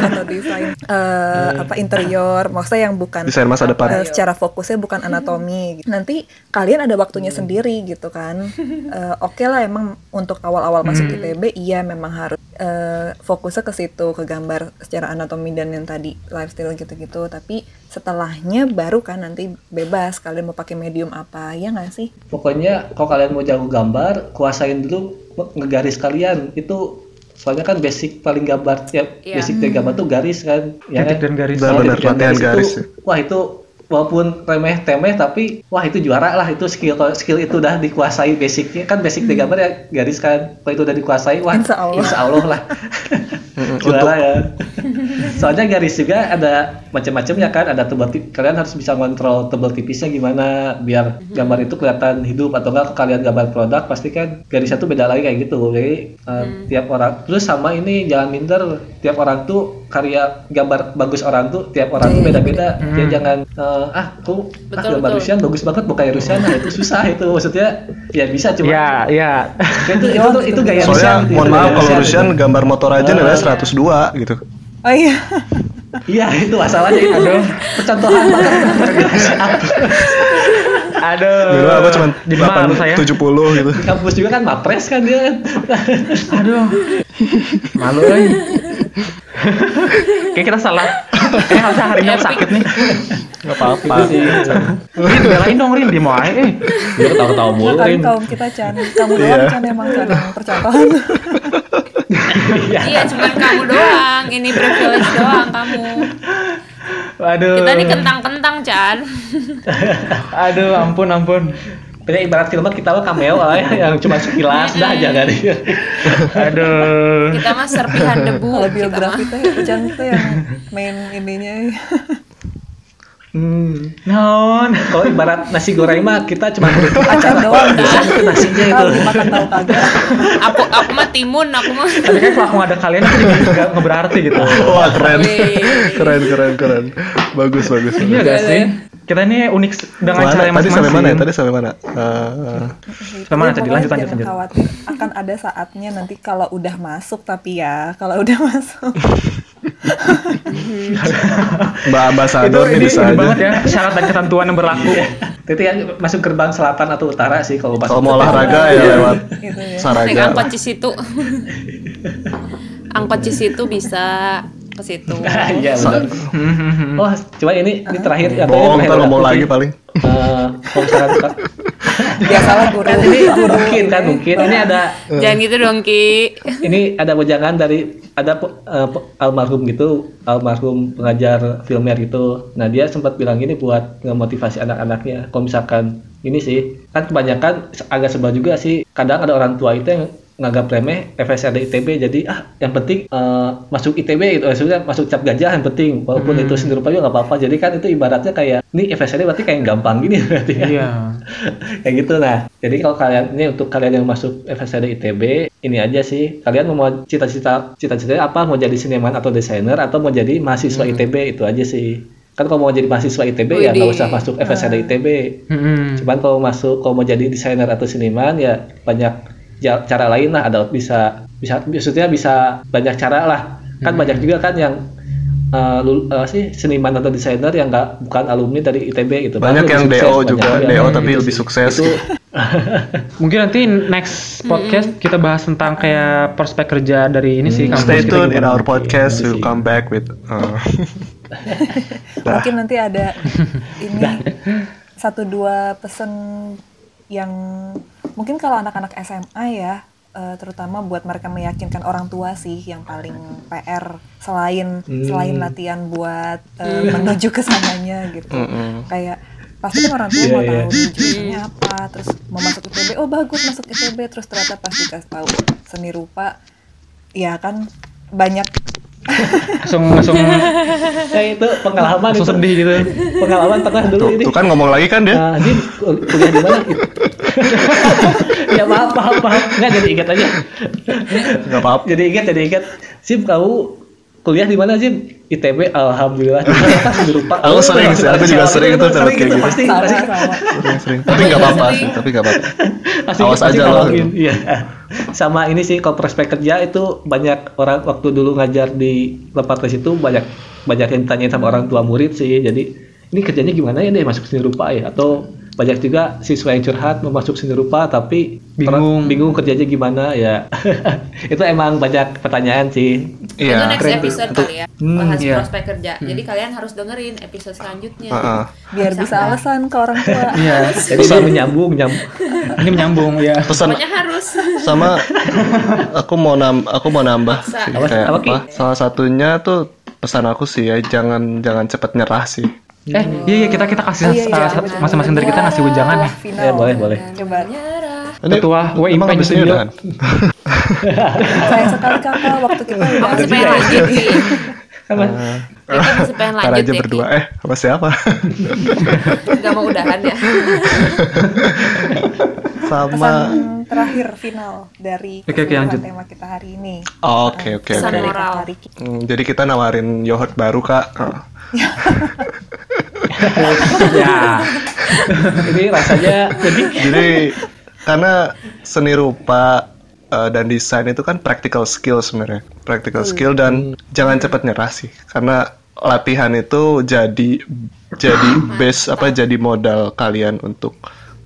S1: atau desain eh, apa interior. Maksudnya yang bukan
S5: Desain masa
S1: apa,
S5: depan.
S1: eh, secara fokusnya bukan anatomi. Gitu. nanti kalian ada waktunya sendiri gitu kan. Eh, oke lah emang untuk awal-awal masuk ITB iya memang harus eh, fokusnya ke situ ke gambar secara anatomi dan yang tadi lifestyle gitu-gitu. Tapi setelahnya baru kan nanti bebas kalian mau pakai medium apa ya nggak sih
S3: Pokoknya kalau kalian mau jago gambar, kuasain dulu ngegaris kalian. Itu soalnya kan basic paling gambar ya
S2: Iya.
S3: basic dari gambar tuh garis kan. Ya
S4: Titik
S3: kan?
S4: dan garis.
S5: Benar,
S3: titik dan
S5: latihan garis
S3: itu,
S5: ya.
S3: Wah itu walaupun remeh temeh tapi wah itu juara lah. Itu skill skill itu udah dikuasai basicnya. Kan basic dari gambar ya garis kan. Kalau itu udah dikuasai wah
S1: Insya Allah.
S3: insya Allah lah. Juara ya. Soalnya garis juga ada macam-macamnya kan. Ada tebal tipis kalian harus bisa kontrol tebal tipisnya gimana biar gambar itu kelihatan hidup atau enggak. Kalian gambar produk pasti kan garisnya tuh beda lagi kayak gitu. Jadi uh, tiap orang terus sama ini jangan minder. Tiap orang tuh karya gambar bagus orang tuh tiap orang tuh beda-beda jadi jangan uh, ah aku ah gambar
S2: betul.
S3: Rusian bagus banget bukan Rusian nah itu susah itu maksudnya ya bisa cuma
S4: Ya, ya.
S3: itu itu tuh- itu gaya
S5: Soalnya
S3: Rusian gitu,
S5: mohon
S3: itu
S5: maaf kalau
S3: Rusian
S5: Rusian
S3: gitu.
S5: gambar motor aja nilainya 102 gitu.
S1: oh iya
S3: Iya itu masalahnya itu. Percontohan banget.
S4: Aduh.
S5: Dulu apa cuma
S4: Jadi malu saya.
S5: 870 gitu.
S3: Di kampus juga kan mapres kan dia.
S4: Aduh. Malu lagi. Kayak kita salah. Eh, harusnya hari ini sakit nih.
S3: Enggak apa-apa sih.
S4: Rin, belain dong Rin, dia mau aja. Eh.
S3: Dia ketawa-ketawa mulu.
S1: kan
S3: Rin.
S1: kaum kita Chan kamu
S5: Iya.
S1: doang Chan emang Chan yang percontohan
S2: Iya, cuman kamu doang. Ini privilege doang kamu.
S4: Aduh.
S2: Kita nih kentang-kentang, Chan.
S4: Aduh, ampun, ampun.
S3: Punya ibarat film kita mah cameo lah ya, yang cuma sekilas dah aja kan.
S4: Aduh.
S2: Kita mah serpihan debu.
S1: kalau biografi teh Chan tuh yang main ininya
S3: Hmm.
S4: Non.
S3: Kalau ibarat nasi goreng mah kita cuma butuh
S1: acar doang
S3: Bisa itu nasinya itu.
S1: makan tahu kagak
S2: Aku aku mah timun, aku mah.
S4: Tapi kan kalau aku ada kalian aku jadi nggak nggak berarti gitu.
S5: Wah keren. Keren keren keren. Bagus bagus.
S4: Iya gak sih? Kita ini unik dengan cara yang
S5: Mana? Tadi sampai
S4: masing-masing.
S5: mana? ya? Tadi sampai mana? Eh,
S4: Ke mana
S1: Jadi
S4: tadi? Lanjut, lanjut, lanjut.
S1: khawatir akan ada saatnya nanti kalau udah masuk tapi ya kalau udah masuk
S5: Mbak Ambasador nih
S4: ini,
S5: bisa
S4: ini
S5: aja.
S4: banget ya syarat dan ketentuan yang berlaku.
S3: Itu yang masuk gerbang selatan atau utara sih kalau.
S5: Kalau mau olahraga ya lewat
S1: gitu ya
S2: Naik
S5: Saraga.
S2: angkot Cisitu. angkot Cisitu bisa ke situ.
S3: Iya benar. Oh, coba ini ini terakhir ini
S5: Bohong,
S3: terakhir
S5: ntar ngomong lagi paling.
S3: Eh, kalau
S1: biasalah guru
S3: kan ini mungkin kan mungkin ini ada
S2: Jangan gitu dong, Ki.
S3: ini ada wejangan dari ada pe- almarhum gitu almarhum pengajar filmer gitu nah dia sempat bilang gini buat ngemotivasi anak-anaknya kalau misalkan ini sih kan kebanyakan agak sebel juga sih kadang ada orang tua itu yang nganggap remeh FSRD ITB jadi ah yang penting eh, masuk ITB itu eh, maksudnya masuk cap gajah yang penting walaupun itu seni rupa juga nggak apa-apa. Jadi kan itu ibaratnya kayak ini FSRD berarti kayak gampang gini berarti kan.
S4: Iya.
S3: kayak gitu nah. Jadi kalau kalian ini untuk kalian yang masuk FSRD ITB ini aja sih. Kalian mau cita-cita cita-citanya apa? Mau jadi seniman atau desainer atau mau jadi mahasiswa ITB itu aja sih. Kan kalau mau jadi mahasiswa ITB ya nggak usah masuk FSRD ITB
S4: Mm-mm.
S3: cuman kalau masuk kalau mau jadi desainer atau seniman ya banyak cara lain lah ada bisa bisa maksudnya bisa banyak cara lah kan banyak juga kan yang eh, lul- eh, sih seniman atau desainer yang nggak bukan alumni dari ITB gitu
S5: Banyak
S3: Bahkan
S5: yang
S3: lebih
S5: DO
S3: sukses,
S5: juga,
S3: banyak
S5: DO
S3: yang
S5: tapi
S3: gitu
S5: lebih sukses.
S3: itu
S4: Mungkin nanti next podcast kita bahas tentang kayak prospek kerja dari ini sih kampus
S5: Stay tuned in our podcast.
S3: Iya
S5: We'll
S3: sih.
S5: come back with. uh,
S1: Mungkin nanti ada ini satu dua pesan yang mungkin kalau anak-anak SMA ya, eh, terutama buat mereka meyakinkan orang tua sih yang paling PR selain selain latihan buat eh, menuju ke sananya gitu. Kayak pasti kan orang tua
S3: Iya,
S1: mau
S3: iya.
S1: tahu nih jurusannya apa, terus mau masuk ITB, oh bagus masuk ITB, terus ternyata pas dikasih tahu seni rupa, ya kan banyak
S4: Langsung langsung
S3: ya itu pengalaman
S4: langsung
S3: itu
S4: sedih gitu.
S3: pengalaman pernah dulu
S5: tuh,
S3: ini
S5: tuh kan ngomong lagi kan dia.
S3: Ah, Jim, kul- kuliah di mana? ya maaf, maaf, maaf. Nggak, jadi ingat aja.
S5: Nggak apa-apa.
S3: Jadi ingat, jadi ingat. Sim, kamu kuliah di mana, Sim? ITB, Alhamdulillah. Lupa.
S5: Aku sering sih, aku juga sering itu dapat kayak gitu.
S3: Pasti, pasti.
S5: Sering-sering. Tapi nggak apa-apa sih. Tapi nggak apa-apa. Awas aja loh.
S3: Iya. Sama ini sih, kalau prospek kerja itu banyak orang waktu dulu ngajar di tempat les itu banyak banyak yang ditanyain sama orang tua murid sih. Jadi ini kerjanya gimana ya deh masuk seni rupa ya? Atau banyak juga siswa yang curhat mau masuk seni rupa tapi
S4: Bingung.
S3: bingung kerjanya gimana ya. itu emang banyak pertanyaan sih.
S2: Itu
S5: Iya.
S2: next
S3: keren
S2: episode
S3: Untuk-
S2: kali ya
S4: Hmm,
S2: bahas
S4: iya.
S2: prospek kerja jadi kalian harus dengerin episode selanjutnya
S5: Heeh.
S1: biar bisa alasan ke orang tua.
S4: Iya.
S3: Jadi bisa menyambung, menyambung.
S4: Ini menyambung ya.
S5: Pesan
S2: pokoknya harus
S5: sama aku mau nam aku mau nambah
S3: Apa-
S5: kayak
S3: apa,
S5: apa salah satunya tuh pesan aku sih ya jangan jangan cepet nyerah sih
S4: Eh, iya iya kita kita kasih
S1: Oh, iya, iya,
S4: uh, masing-masing dari kita ngasih ujangan ya.
S1: Final.
S3: Ya, boleh, boleh.
S1: Coba.
S2: Nyerah
S4: Ketua WIP
S5: emang ini
S4: Studio.
S5: udahan
S1: Sayang sekali kakak waktu kita udah
S2: masih pengen lanjut Pi.
S3: Apa?
S2: kita masih pengen lanjut
S5: aja
S2: ya
S5: berdua eh sama siapa
S2: nggak mau udahan ya
S5: sama
S1: Pesan terakhir final dari
S4: Oke, oke,
S1: keseluruhan
S4: lanjut.
S1: tema kita hari ini.
S5: Oh, oke oke oke
S1: Riki.
S5: Hmm, jadi kita nawarin yogurt baru kak Oh.
S4: Ya.
S3: Ini rasanya jadi
S5: jadi karena seni rupa eh, dan desain itu kan practical skill sebenarnya. Practical skill dan jangan cepat nyerah sih. Karena latihan itu jadi jadi base apa jadi modal kalian untuk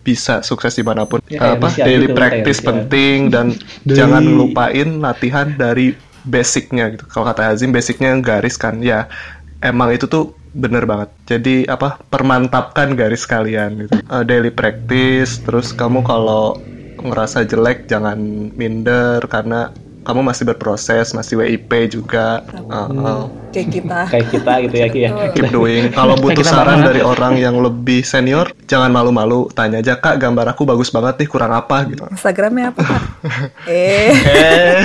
S5: bisa sukses di
S3: mana pun.
S5: Ya,
S3: apa?
S5: daily
S3: gitu,
S5: practice
S3: kayak
S5: penting dan jangan lupain latihan dari basicnya gitu. Kalau kata Azim basicnya garis kan. Ya emang itu tuh bener banget. Jadi apa permantapkan garis kalian gitu. Eh, daily practice terus kamu kalau ngerasa jelek jangan minder karena kamu masih berproses masih WIP juga. Eh, eh,
S1: Kayak kita.
S3: kayak kita gitu ya Ki ya.
S5: keep doing. Kalau butuh saran
S4: banget.
S5: dari orang yang lebih senior jangan malu-malu. Tanya aja kak gambar aku bagus banget nih kurang apa? gitu.
S1: Instagramnya apa kak? eh,
S5: eh.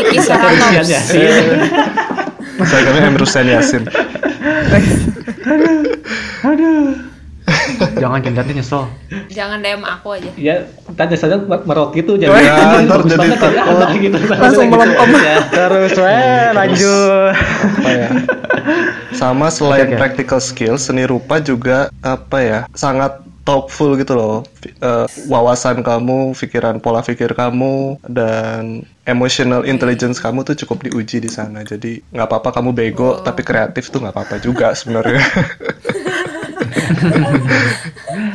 S2: Vicky
S3: Kasihan
S2: Saratops
S3: ya sih.
S5: Emrusen Yasin
S4: Jangan jangan nanti nyesel.
S2: jangan DM aku aja
S3: Ya, tanya saja merot gitu jadi.
S5: Ya, ntar jadi
S3: ya,
S5: takut.
S3: gitu.
S1: Langsung melempem.
S3: Ya.
S4: Terus weh lanjut.
S5: apa ya sama selain
S4: Oke, oke.
S5: practical skill seni rupa juga apa ya sangat thoughtful gitu loh. Eh, wawasan kamu pikiran pola pikir kamu dan emotional intelligence kamu tuh cukup diuji di sana. Jadi nggak apa-apa kamu bego tapi kreatif tuh nggak apa-apa juga sebenarnya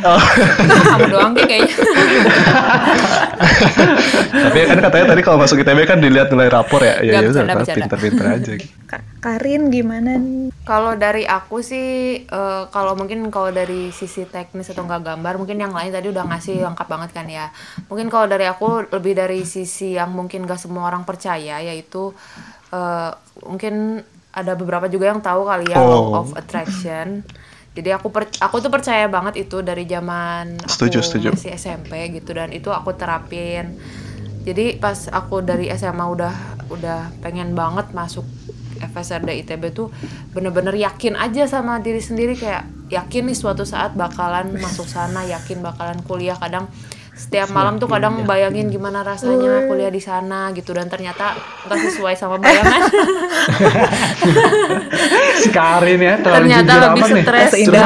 S5: oh,
S2: kamu doang Ki, kayaknya
S5: tapi kan katanya tadi kalau masuk ITB kan dilihat nilai rapor ya ya ya udah pinter-pinter aja.
S1: Kak Karin gimana nih?
S2: Kalau dari aku sih, eh, kalau mungkin kalau dari sisi teknis atau nggak gambar, mungkin yang lain tadi udah ngasih lengkap banget kan ya. Mungkin kalau dari aku lebih dari sisi yang mungkin gak semua orang percaya, yaitu eh, mungkin ada beberapa juga yang tahu kali ya law
S5: Oh.
S2: of attraction. Jadi aku per- aku tuh percaya banget itu dari zaman aku
S5: Setuju, setuju.
S2: masih SMP gitu dan itu aku terapin jadi pas aku dari SMA udah udah pengen banget masuk FSRD ITB tuh bener-bener yakin aja sama diri sendiri kayak yakin nih suatu saat bakalan masuk sana yakin bakalan kuliah kadang setiap malam tuh kadang bayangin gimana rasanya kuliah di sana gitu. Dan ternyata nggak sesuai sama bayangan.
S4: Si Karin ya terlalu
S2: ternyata
S4: jujur
S2: lebih stres
S1: ya.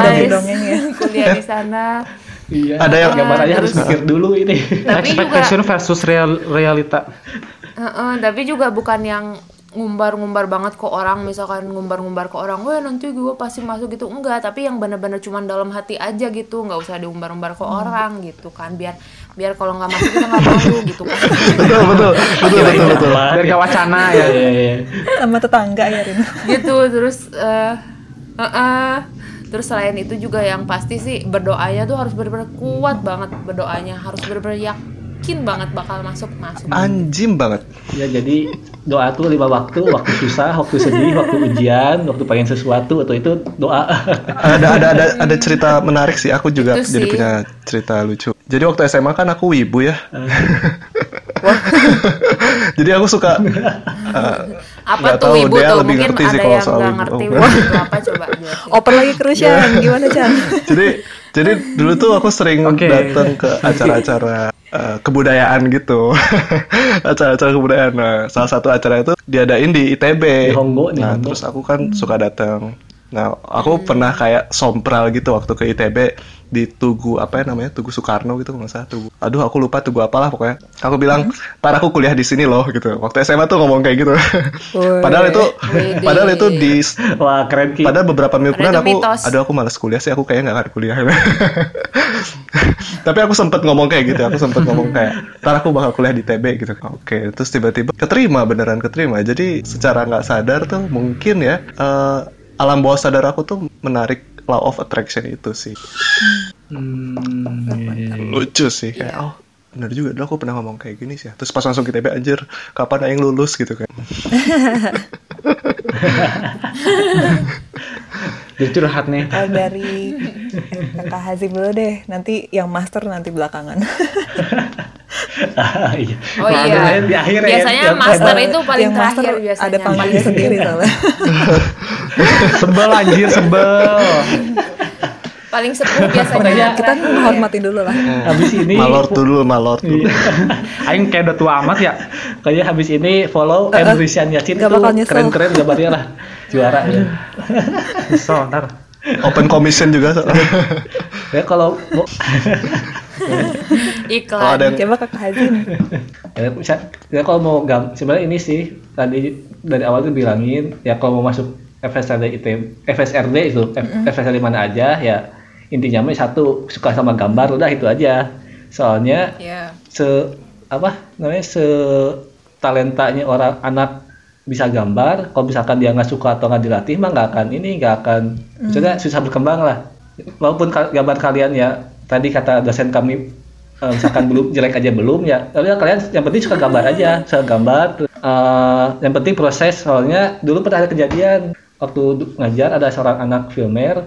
S2: kuliah di sana.
S3: Iya.
S5: Ada yang-
S3: gambar aja harus mikir dulu ini.
S2: tapi juga
S4: Expectation versus real, realita.
S2: Heeh, tapi juga bukan yang ngumbar-ngumbar banget ke orang. Misalkan ngumbar-ngumbar ke orang wah nanti gue pasti masuk gitu. Enggak tapi yang bener-bener cuman dalam hati aja gitu. Nggak usah diumbar-umbar ke orang gitu kan. Biar biar kalau nggak masuk kita nggak malu gitu kan
S5: betul betul betul betul betul.
S4: Biar gak wacana ya.
S3: Iya, iya.
S1: Sama tetangga ya Rin.
S2: gitu terus eh eh, terus selain itu juga yang pasti sih berdoanya tuh harus bener-bener kuat banget berdoanya harus bener-bener yakin banget bakal masuk masuk
S5: Anjim banget.
S3: Ya jadi doa tuh lima waktu, waktu susah, waktu sedih, waktu ujian, waktu pengen sesuatu atau itu doa.
S5: ada ada ada ada cerita menarik sih aku juga
S2: Itu
S5: jadi
S2: sih.
S5: punya cerita lucu jadi waktu SMA kan aku wibu ya jadi aku suka uh,
S2: apa tuh
S5: tahu,
S2: ibu
S5: dia
S2: tuh
S5: lebih
S2: mungkin
S5: ngerti sih
S2: ada
S5: kalau
S2: yang
S5: soal
S2: nggak
S5: wibu.
S2: ngerti
S5: Oh.
S2: wibu itu apa coba.
S1: Open lagi terus
S5: Iya.
S1: Gimana Chan?
S5: jadi jadi dulu tuh aku sering
S4: Oke.
S5: datang ke acara-acara uh, kebudayaan gitu. Acara-acara kebudayaan. Nah salah satu acara itu diadain di ITB
S3: Di Honggo, di
S5: nah
S3: Honggo.
S5: terus aku kan suka datang nah aku pernah kayak sompral gitu waktu ke ITB di Tugu apa ya namanya Tugu Soekarno gitu nggak salah Tugu aduh aku lupa Tugu apalah pokoknya aku bilang tar aku kuliah di sini loh gitu waktu SMA tuh ngomong kayak gitu padahal itu padahal itu di
S3: Wah keren Ki.
S5: Padahal beberapa minggu
S2: Padahal
S5: kemudian aku,
S2: mitos.
S5: aduh aku malas kuliah sih, aku kayaknya nggak akan kuliah. Tapi aku sempet ngomong kayak gitu, aku sempet ngomong kayak, ntar aku bakal kuliah di TB gitu. Oke, terus tiba-tiba keterima, beneran keterima. Jadi secara nggak sadar tuh mungkin ya, eh, alam bawah sadar aku tuh menarik law of attraction itu sih.
S3: Hmm, iya, iya.
S5: Lucu sih, kayak, oh bener juga, dulu aku pernah ngomong kayak gini sih. ya. Terus pas langsung ke TB, anjir, kapan yang lulus gitu kan.
S4: Jadi curhat nih.
S1: Kalau dari kakak Hazim dulu deh, nanti yang master nanti belakangan.
S3: Ah, iya.
S2: Oh iya.
S3: di akhir ya,
S2: Biasanya
S3: yang-
S2: master itu paling
S1: yang
S2: terakhir biasanya.
S1: ada panggilnya sendiri soalnya.
S4: Sebel anjir, sebel.
S2: paling sepuh biasanya.
S1: Kita menghormatin dulu lah.
S3: Habis ini
S5: Malor dulu, malor dulu.
S3: Iya.
S4: Aing kayak udah tua amat ya.
S3: Kayaknya habis ini follow. Rizyan Yacin
S1: Gak
S3: tuh keren-keren gambarnya lah juara ya.
S4: Nyesel ntar.
S5: Open commission juga. soalnya.
S3: Ya kalau
S2: Iklan.
S5: Kalau ada yang
S1: Coba kakak Hazim.
S3: ya, ya kalau mau gam sebenarnya ini sih tadi dari awal tuh bilangin ya kalau mau masuk FSRD itu FSRD itu F- FSRD mana aja ya intinya mah satu suka sama gambar udah itu aja soalnya
S2: Ya.
S3: se apa namanya se talentanya orang anak bisa gambar kalau misalkan dia nggak suka atau nggak dilatih mah nggak akan ini nggak akan maksudnya susah berkembang lah walaupun ka- gambar kalian ya tadi kata dosen kami eh, misalkan belum jelek aja belum ya tapi ya kalian yang penting suka gambar aja suka gambar. Eh, yang penting proses soalnya dulu pernah ada kejadian waktu ngajar ada seorang anak filmer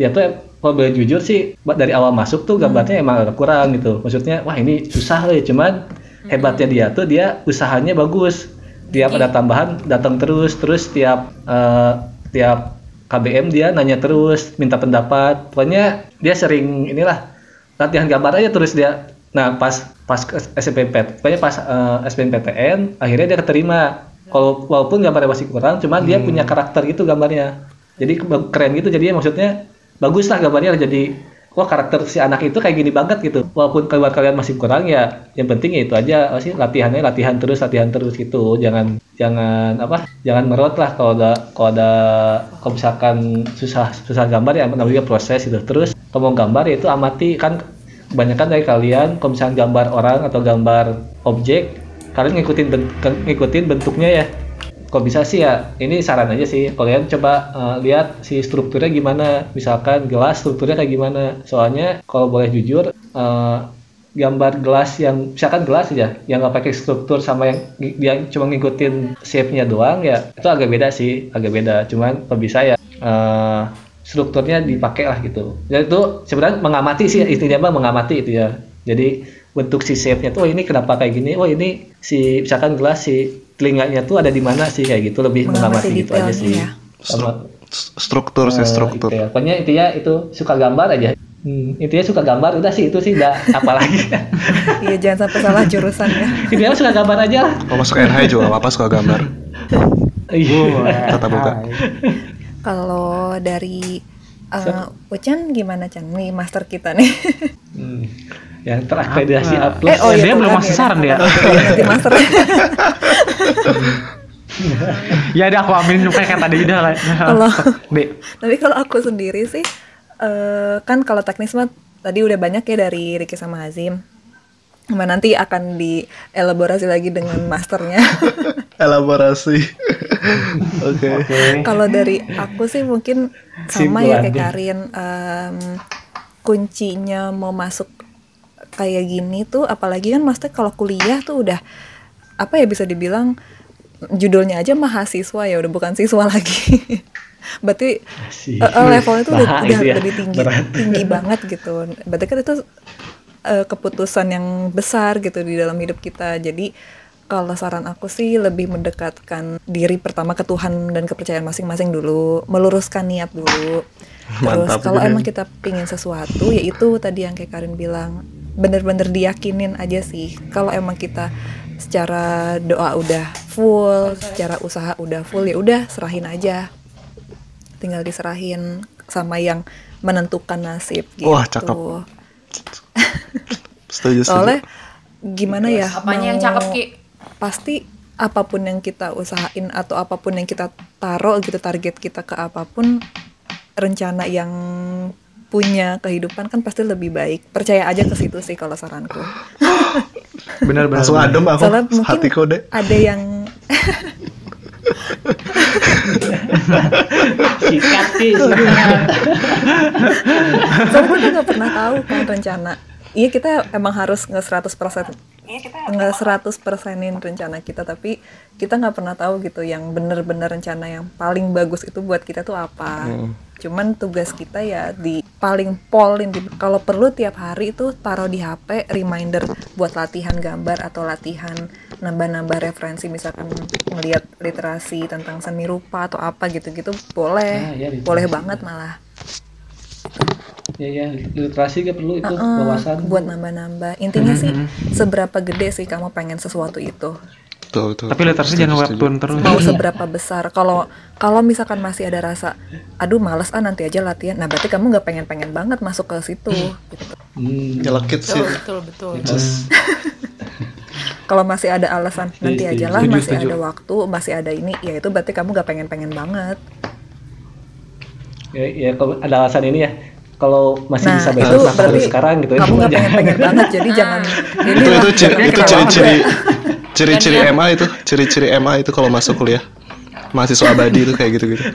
S3: dia tuh kalau boleh jujur sih dari awal masuk tuh gambarnya emang agak kurang gitu. Maksudnya wah ini susah ya cuman hebatnya dia tuh dia usahanya bagus. Tiap ada tambahan datang terus terus tiap eh, tiap KBM dia nanya terus minta pendapat. Pokoknya dia sering inilah latihan gambar aja terus dia. Nah pas pas SBMPT pokoknya pas eh, SBMPTN akhirnya dia keterima. Kalau walaupun gambarnya masih kurang cuman dia punya karakter gitu gambarnya. Jadi ke- keren gitu jadi maksudnya bagus lah gambarnya jadi wah karakter si anak itu kayak gini banget gitu. Walaupun keluar kalian masih kurang ya yang penting ya itu aja sih latihannya latihan terus latihan terus gitu. Jangan jangan apa jangan merot lah kalau ada kalau ada kalau misalkan susah susah gambar ya namanya proses gitu. Terus kalau mau gambar ya itu amati. Kan kebanyakan dari kalian kalau misalnya gambar orang atau gambar objek kalian ngikutin ben- ngikutin bentuknya ya kalau bisa sih ya ini saran aja sih. Kalian coba eh, lihat si strukturnya gimana. Misalkan gelas strukturnya kayak gimana. Soalnya kalau boleh jujur eh, gambar gelas yang misalkan gelas aja yang nggak pakai struktur sama yang yang cuma ngikutin shape-nya doang ya itu agak beda sih. Agak beda. Cuman kalau bisa ya eh, strukturnya dipakai lah gitu. Jadi itu sebenarnya mengamati sih intinya mah mengamati itu ya. Jadi bentuk si shape-nya tuh oh ini kenapa kayak gini? Oh ini si misalkan gelas si telinganya tuh ada di mana sih kayak gitu lebih
S1: Mengamati
S3: gitu aja sih
S1: ya.
S3: sama
S5: struktur sih
S3: eh,
S5: struktur.
S3: gitu ya. pokoknya intinya itu suka gambar aja Hmm, intinya suka gambar udah sih itu sih udah apalagi
S1: Iya jangan sampai salah jurusan ya.
S3: intinya suka gambar aja lah
S5: Kalau masuk NH juga apa suka gambar.
S3: iya
S5: Tata boga.
S1: Kalau dari uh, Ucan gimana Chan? Nih master kita nih.
S3: Hmm, yang terakreditasi A
S4: Apa?
S3: plus
S1: Eh, oh iya,
S4: dia belum masih
S1: ya.
S4: saran dia.
S1: Nanti master.
S4: ya ada aku aminin kayak tadi udah lah.
S1: Kalau tapi kalau aku sendiri sih eh, kan kalau teknis mah tadi udah banyak ya dari Ricky sama Hazim. Cuma nanti akan dielaborasi lagi dengan masternya.
S5: Elaborasi. Oke.
S1: Kalau dari aku sih mungkin sama ya kayak. Karin em, kuncinya mau masuk kayak gini tuh apalagi kan maksudnya kalau kuliah tuh udah apa ya bisa dibilang judulnya aja mahasiswa ya udah bukan siswa lagi. Berarti
S3: Masih.
S1: eh, levelnya tuh udah, udah
S3: ya,
S1: lebih tinggi
S3: berat.
S1: tinggi banget gitu. Berarti kan itu eh, keputusan yang besar gitu di dalam hidup kita. Jadi kalau saran aku sih lebih mendekatkan diri pertama ke Tuhan dan kepercayaan masing-masing dulu, meluruskan niat dulu. Terus
S5: Mantap
S1: kalau emang kita pingin sesuatu, yaitu tadi yang kayak Karin bilang, bener-bener diyakinin aja sih. Kalau emang kita secara doa udah full, secara usaha udah full, ya udah serahin aja. Tinggal diserahin sama yang menentukan nasib gitu.
S5: Wah, cakep. Setuju, setuju.
S1: Soalnya gimana ya?
S2: Apanya yang cakep Ki?
S1: Pasti apa pun yang kita usahain atau apa pun yang kita taruh gitu target kita ke apa pun rencana yang punya kehidupan kan pasti lebih baik. Percaya aja ke situ sih kalau saranku.
S4: Bener bener.
S5: Langsung adem aku.
S1: Soalnya mungkin
S5: Hatiku deh.
S1: ada yang
S3: sikat sih
S1: soalnya kita nggak pernah tahu kan rencana. Iya kita emang harus nge 100% nge 100 persenin rencana kita tapi kita nggak pernah tahu gitu yang bener-bener rencana yang paling bagus itu buat kita tuh apa. Cuman tugas kita ya di paling polin di kalau perlu tiap hari itu taruh di HP reminder buat latihan gambar atau latihan nambah-nambah referensi misalkan ngelihat literasi tentang seni rupa atau apa gitu-gitu boleh.
S3: Ah, iya, literasi.
S1: boleh banget malah.
S3: ya ya literasi gak perlu itu
S1: Heeh,
S3: wawasan
S1: buat nambah-nambah. Intinya sih seberapa gede sih kamu pengen sesuatu itu.
S5: Betul, betul.
S4: Tapi literasi jangan webtoon terus.
S1: Mau seberapa besar. Kalau kalau misalkan masih ada rasa, aduh males ah nanti aja latihan. Nah berarti kamu nggak pengen-pengen banget masuk ke situ. gitu.
S3: hmm.
S5: Nyelekit sih.
S2: Betul betul betul.
S3: Terus,
S1: Kalau masih ada alasan nanti
S3: Setuju,
S1: aja lah, masih ada waktu, masih ada ini, ya itu berarti kamu nggak pengen-pengen banget.
S3: ya, ya kalau ada alasan ini ya kalau masih
S1: Nah
S3: bisa
S1: itu berarti
S3: harus sekarang gitu ya
S1: kamu nggak
S3: Jangan-
S1: pengen-pengen banget. Jadi jangan ini
S5: itu itu ciri
S1: jangan
S5: itu
S1: kenapa
S5: ciri-ciri ciri-ciri MA itu ciri-ciri MA itu kalau masuk kuliah mahasiswa abadi itu kayak gitu-gitu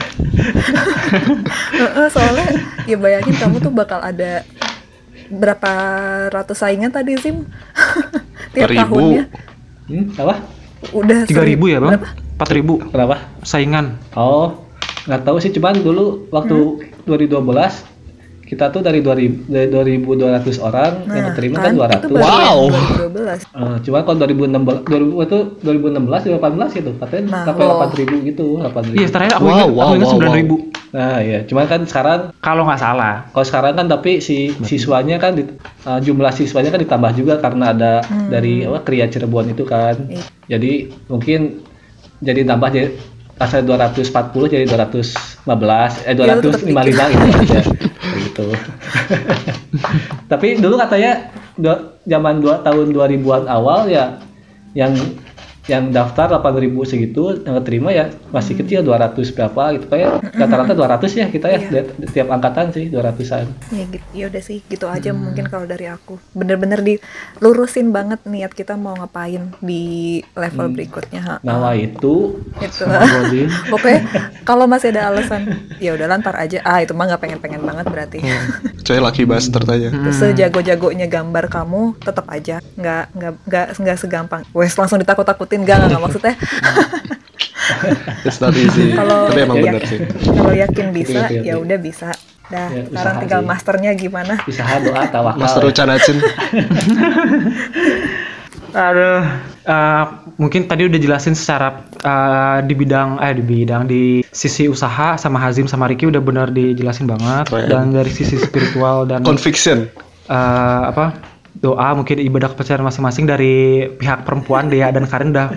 S1: Heeh, soalnya ya bayangin kamu tuh bakal ada berapa ratus saingan tadi Sim tiap
S5: Ribu.
S1: tahunnya
S3: hmm, apa
S1: udah
S4: Tiga ribu ya bang?
S1: berapa?
S4: Empat ribu
S3: kenapa
S4: saingan.
S3: oh nggak tahu sih cuman dulu waktu
S1: Hmm?
S3: 2012 kita tuh dari 2000 dari 2200 orang yang
S1: Nah,
S3: keterima
S1: kan,
S3: kan,
S1: itu
S3: 200
S1: baru
S5: Wow.
S1: yang 2012
S3: Eh, cuma kalau 2016 2000 itu 2016 2018 gitu katanya
S1: Nah,
S3: sampai
S1: oh.
S3: 8000 gitu 8000
S4: Iya terakhir aku
S5: Wow,
S4: ingat
S5: wow,
S4: aku ingat
S5: wow,
S4: sembilan
S5: wow.
S4: ribu.
S3: nah ya cuman kan sekarang
S4: Kalau nggak salah.
S3: kalau sekarang kan tapi si siswanya kan di- eh, jumlah siswanya kan ditambah juga karena ada dari apa Kria Cirebon itu kan
S1: Iya.
S3: jadi mungkin jadi tambah jadi asalnya 240 jadi 215 eh
S1: Ya, tetep
S3: 255 gitu aja gitu. Tapi dulu katanya zaman dua tahun 2000-an awal ya yang yang daftar 8000 segitu yang keterima ya masih kecil 200 berapa gitu kayak rata-rata 200 ya kita ya
S1: Iya.
S3: di- tiap angkatan sih 200-an
S1: ya gitu ya udah sih gitu aja mungkin kalau dari aku. Bener-bener dilurusin banget niat kita mau ngapain di level berikutnya ha.
S3: nah itu.
S1: Itu. Pokoknya kalau masih ada alasan ya udah lantar aja. Ah itu mah nggak pengen-pengen banget berarti.
S5: Coy lucky bastard aja.
S1: Terus sejago-jagonya gambar kamu tetap aja. Nggak nggak nggak nggak segampang. Wes langsung ditakut-takutin nggak nggak nggak maksudnya
S5: It's not easy.
S1: Kalau
S5: Tapi emang
S1: ya-
S5: bener sih.
S1: Kalau yakin bisa, ya udah bisa. Dah,
S3: Ya,
S1: sekarang
S3: usaha
S1: tinggal
S3: sih.
S1: masternya gimana?
S3: Usaha doa tawakal.
S5: Master
S3: ya.
S5: Ucan Acin.
S4: Aduh, eh, mungkin tadi udah jelasin secara eh, di bidang eh di bidang di sisi usaha sama Hazim sama Riki udah benar dijelasin banget
S5: Keren.
S4: dan dari sisi spiritual dan
S5: Conviction.
S4: eh, apa doa mungkin ibadah kepercayaan masing-masing dari pihak perempuan Dea dan Karin udah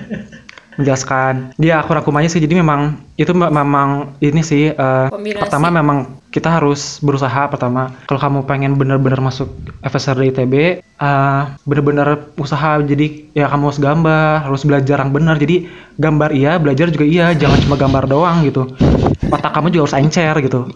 S4: menjelaskan. Dia aku rangkumannya sih jadi memang itu me- memang ini sih
S2: Kombinasi.
S4: pertama memang kita harus berusaha pertama kalau kamu pengen bener-bener masuk FSR ITB eh, bener-bener usaha jadi ya kamu harus gambar harus belajar yang benar. Jadi gambar iya belajar juga iya jangan cuma gambar doang gitu. Otak kamu juga harus encer gitu.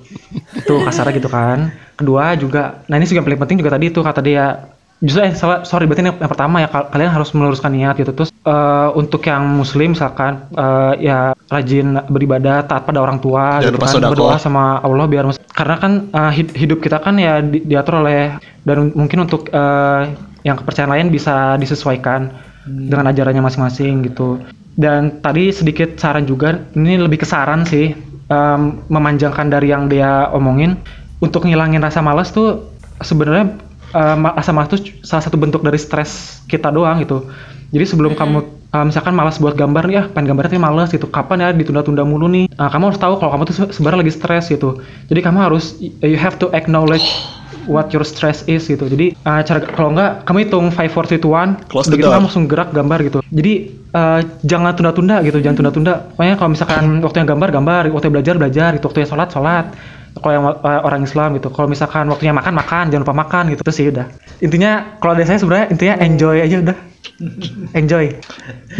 S4: Itu kasarnya gitu kan. Kedua juga nah ini juga yang paling penting juga tadi itu kata dia justru eh salah sorry berarti yang, yang pertama ya kal- kalian harus meluruskan niat gitu. Terus eh, untuk yang muslim misalkan eh, ya rajin beribadah taat pada orang tua
S5: Jangan
S4: gitu kan berdoa sama Allah biar mas- karena kan hid- hidup kita kan ya di- diatur oleh dan mungkin untuk eh, yang kepercayaan lain bisa disesuaikan dengan ajarannya masing-masing gitu. Dan tadi sedikit saran juga ini lebih ke saran sih em, memanjangkan dari yang dia omongin. Untuk ngilangin rasa malas tuh sebenarnya eh, ma- rasa malas tuh salah satu bentuk dari stres kita doang gitu. Jadi sebelum kamu eh, misalkan malas buat gambar nih ya pengen gambarnya tapi malas gitu. Kapan ya ditunda-tunda mulu nih? Nah, kamu harus tahu kalau kamu tuh se- sebenarnya lagi stres gitu. Jadi kamu harus you have to acknowledge what your stress is gitu. Jadi eh, cara kalau enggak kamu hitung 5 4 3 2 1
S5: Close
S4: udah
S5: the
S4: gitu kamu langsung gerak gambar gitu. Jadi eh, jangan tunda-tunda gitu jangan tunda-tunda. Pokoknya kalau misalkan waktunya gambar gambar waktunya belajar belajar gitu. Waktunya sholat sholat kalau yang eh, orang Islam gitu kalau misalkan waktunya makan makan jangan lupa makan gitu terus sih udah. Intinya kalau dari saya sebenarnya intinya enjoy aja udah. Enjoy.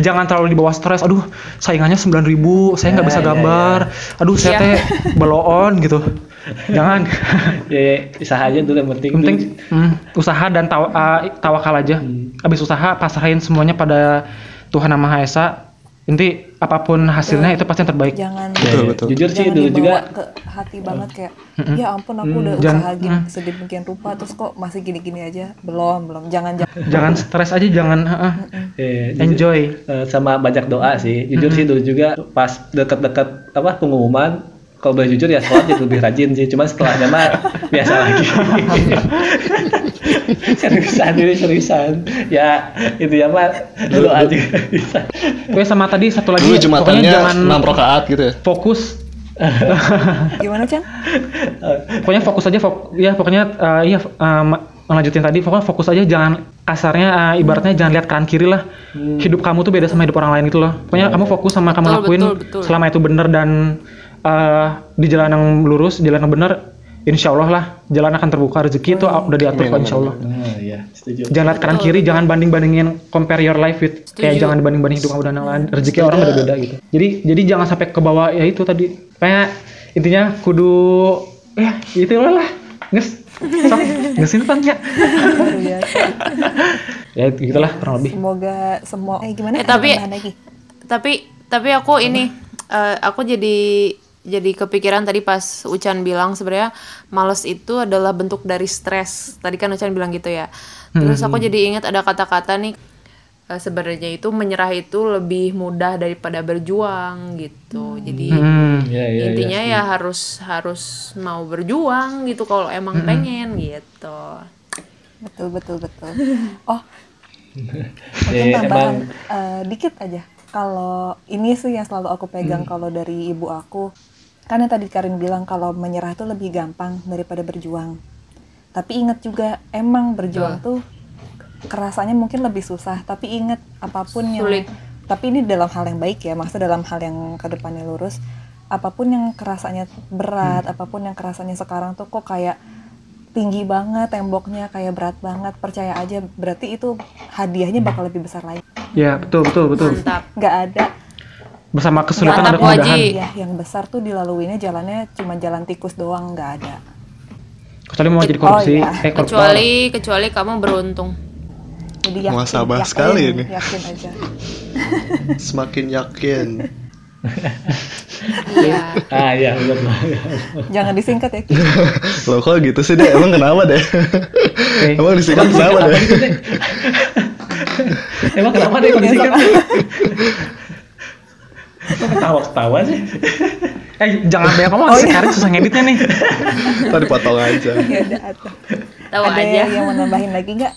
S4: Jangan terlalu di bawah stres aduh saingannya 9000 saya nggak
S3: Ya,
S4: bisa
S3: ya,
S4: gambar. Aduh saya teh beloon gitu. Jangan.
S3: Ya, ya, usaha aja dulu yang penting.
S4: yang penting hmm, usaha dan tawa, uh, tawakal aja. Habis usaha pasrahin semuanya pada Tuhan Yang Maha Esa. Inti apa pun hasilnya itu pasti yang terbaik.
S1: Jangan
S5: Betul, betul.
S3: Jujur sih
S1: jangan
S3: dulu juga
S1: ke hati banget kayak ya ampun aku udah
S4: jangan-
S1: usaha gini sedemikian rupa terus kok masih gini-gini aja belum belum jangan jangan
S4: Jangan stres aja, jangan uh,
S3: jujur-
S4: enjoy.
S3: Eh, sama banyak doa sih. Jujur sih dulu juga pas dekat-dekat apa pengumuman kalau boleh jujur ya sholat jadi lebih rajin sih. Cuman setelahnya mah biasa lagi. seriusan ini seriusan. Ya itu ya mah dulu aja bisa.
S4: Oke sama tadi satu lagi
S5: Dulu
S4: pokoknya
S5: jumatannya
S4: jangan
S5: 6 rakaat gitu ya.
S4: fokus
S1: gimana Chan
S4: pokoknya fokus aja fok ya pokoknya uh, iya uh, ma- melanjutin tadi pokoknya fokus aja jangan kasarnya uh, ibaratnya jangan lihat kanan kiri lah hidup kamu tuh beda sama hidup orang lain itu loh pokoknya kamu fokus sama kamu
S2: Betul,
S4: lakuin
S2: betul, betul.
S4: selama itu benar dan uh, di jalan yang lurus jalan yang benar insya Allah lah jalan akan terbuka rezeki itu udah diatur kok insya Allah
S3: Nah, iya, setuju.
S4: jangan lihat kanan kiri jangan banding bandingin compare your life with kayak
S2: Setuju.
S4: jangan dibanding banding hidup yang lain rezeki orang beda beda gitu. Jadi jadi jangan sampai ke bawah ya itu tadi. Kayak intinya kudu ya itu lah lah. Nges sok ngesin tanya
S1: Luar biasa.
S4: ya gitulah kurang lebih.
S1: Semoga semua eh gimana?
S2: Eh, tapi- tapi tapi aku ini eh, aku jadi jadi kepikiran tadi pas Ucan bilang sebenarnya males itu adalah bentuk dari stres. Tadi kan Ucan bilang gitu ya. Terus aku jadi ingat ada kata-kata nih eh, sebenarnya itu menyerah itu lebih mudah daripada berjuang gitu. Jadi
S4: hmm.
S3: Ya, ya,
S2: intinya
S3: ya.
S2: ya harus harus mau berjuang gitu kalau emang pengen gitu.
S1: Betul betul betul. Oh. Mungkin
S3: Ya,
S1: tambahan
S3: emang-
S1: eh, dikit aja. Kalau ini sih yang selalu aku pegang kalau dari ibu aku kan yang tadi Karin bilang kalau menyerah itu lebih gampang daripada berjuang. Tapi ingat juga emang berjuang tuh kerasanya mungkin lebih susah. Tapi ingat apa pun yang
S2: Sulit.
S1: tapi ini dalam hal yang baik ya maksudnya dalam hal yang ke depannya lurus. Apa pun yang kerasanya berat apa pun yang kerasanya sekarang tuh kok kayak tinggi banget temboknya kayak berat banget percaya aja berarti itu hadiahnya bakal lebih besar lagi.
S4: Ya betul betul betul.
S1: Nggak ada
S4: bersama kesulitan ada kemudahan
S1: hadiah yang besar tuh dilaluinya jalannya cuma jalan tikus doang nggak ada
S4: kecuali mau jadi korupsi
S1: Oh, iya.
S4: eh
S2: kecuali kecuali kamu beruntung
S1: jadi yakin
S5: sekali ini.
S1: yakin aja
S5: Semakin yakin.
S2: iya
S3: Ah iya
S1: jangan disingkat ya.
S5: Loh kok gitu sih deh? Emang kenapa deh? Emang disingkat kenapa deh?
S3: Emang kenapa deh kan? Kok ketawa-ketawa sih?
S4: Eh jangan banyak ngomong,
S1: Oh, iya.
S4: sekarang susah ngeditnya nih.
S5: Tadi potong aja.
S1: ya udah atau
S2: Tahu
S1: ada
S2: aja.
S1: yang mau nambahin lagi nggak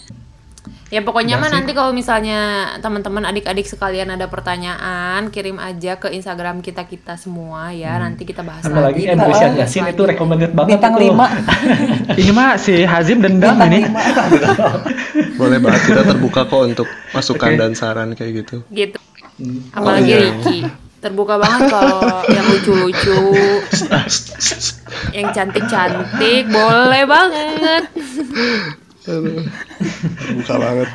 S2: Ya pokoknya mah nanti kalau misalnya teman-teman adik-adik sekalian ada pertanyaan, kirim aja ke Instagram kita kita semua ya. Nanti kita bahas
S3: Apalagi
S2: lagi. Dibahas
S3: Sian Yasin itu recommended banget
S1: bintang lima
S4: Ini mah si Hazim dendam ini.
S5: Boleh banget kita terbuka kok untuk masukan
S4: Oke.
S5: dan saran kayak gitu.
S2: Gitu.
S3: Hmm.
S2: Apalagi
S5: iya.
S2: Ricky. Terbuka banget kalau yang lucu-lucu, yang cantik-cantik, boleh banget.
S5: Terbuka banget.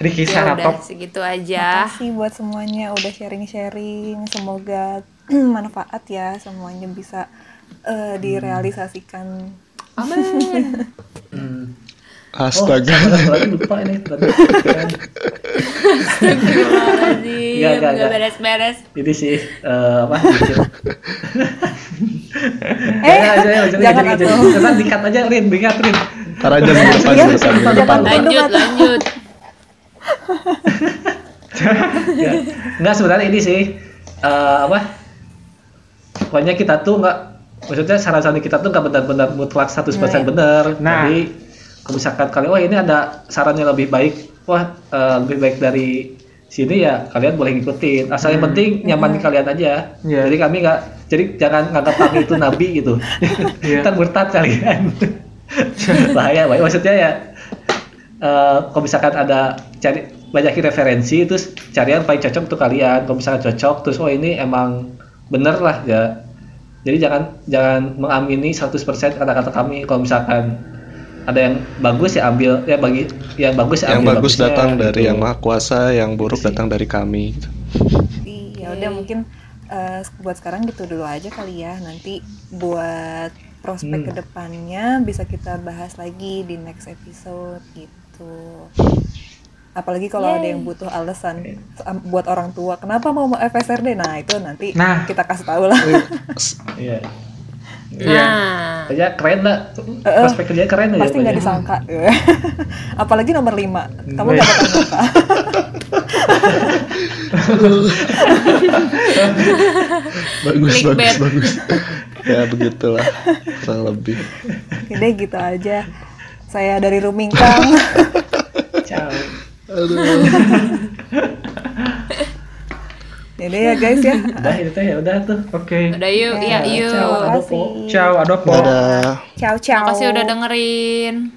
S4: Ricky
S2: Ya udah segitu aja.
S1: Makasih buat semuanya udah sharing-sharing. Semoga manfaat ya semuanya bisa eh, direalisasikan.
S2: Amin.
S5: Astaga.
S3: satu lagi lupa ini tadi.
S2: Astagfirullahaladzim,
S3: nggak, nggak
S2: nggak. beres-beres.
S3: Ini sih eh, apa?
S1: Eh,
S3: jangan,
S1: jangan
S3: jangan, jangan. Jangan dikat aja, Rin, dikat, Rin.
S5: Ntar aja minggu depan
S1: Iya,
S5: minggu depan, minggu
S1: jangan
S5: depan.
S2: Lanjut, lanjut.
S3: Ya. Enggak sebenarnya ini sih eh, apa? Pokoknya kita tuh nggak maksudnya saran-saran kita tuh nggak benar-benar mutlak 100%
S1: Nah.
S3: benar.
S4: Nah.
S3: Jadi kalau misalkan kalian wah ini ada sarannya lebih baik, wah eh, lebih baik dari sini ya kalian boleh ngikutin. Asal yang penting nyaman di kalian aja.
S4: Iya.
S3: Jadi kami nggak jadi jangan nganggap kami itu nabi gitu.
S4: Iya.
S3: Ntar murtad kalian. Bahaya, bahaya. Maksudnya ya eh, kalau misalkan ada cari banyakin referensi terus cari yang paling cocok untuk kalian kalau misalkan cocok terus oh ini emang bener lah ya jadi jangan jangan mengamini 100% kata-kata kami kalau misalkan ada yang bagus ya ambil ya bagi yang bagus ya
S5: Yang
S3: ambil
S5: bagus
S3: bagusnya,
S5: datang dari
S3: gitu.
S5: yang maha kuasa, yang buruk datang dari kami. gitu.
S1: ya udah mungkin eh, buat sekarang gitu dulu aja kali ya nanti buat prospek
S3: Hmm.
S1: ke depannya bisa kita bahas lagi di next episode gitu apalagi kalau ada yang butuh alasan buat orang tua kenapa mau mau FSRD nah itu nanti
S4: Nah.
S1: kita kasih tahu lah
S3: iya
S4: Iya.
S2: Nah,
S3: kerja keren lah prospek kerja keren aja
S1: pasti nggak disangka apalagi nomor 5 kamu
S3: Iya.
S1: gak bakal nyangka
S5: Bagus, bagus, bagus. ya begitulah, kurang lebih.
S1: jadi gitu aja saya dari Rumingkang
S3: Ciao.
S5: Aduh.
S1: Jadi ya guys ya
S3: udah itu teh ya udah tuh
S4: Oke.
S2: udah yuk, ya
S3: Ciao,
S2: yuk.
S3: ciao.
S1: makasih
S4: Ciao, adopo.
S5: Dadah.
S1: ciao ciao
S2: Makasih udah dengerin.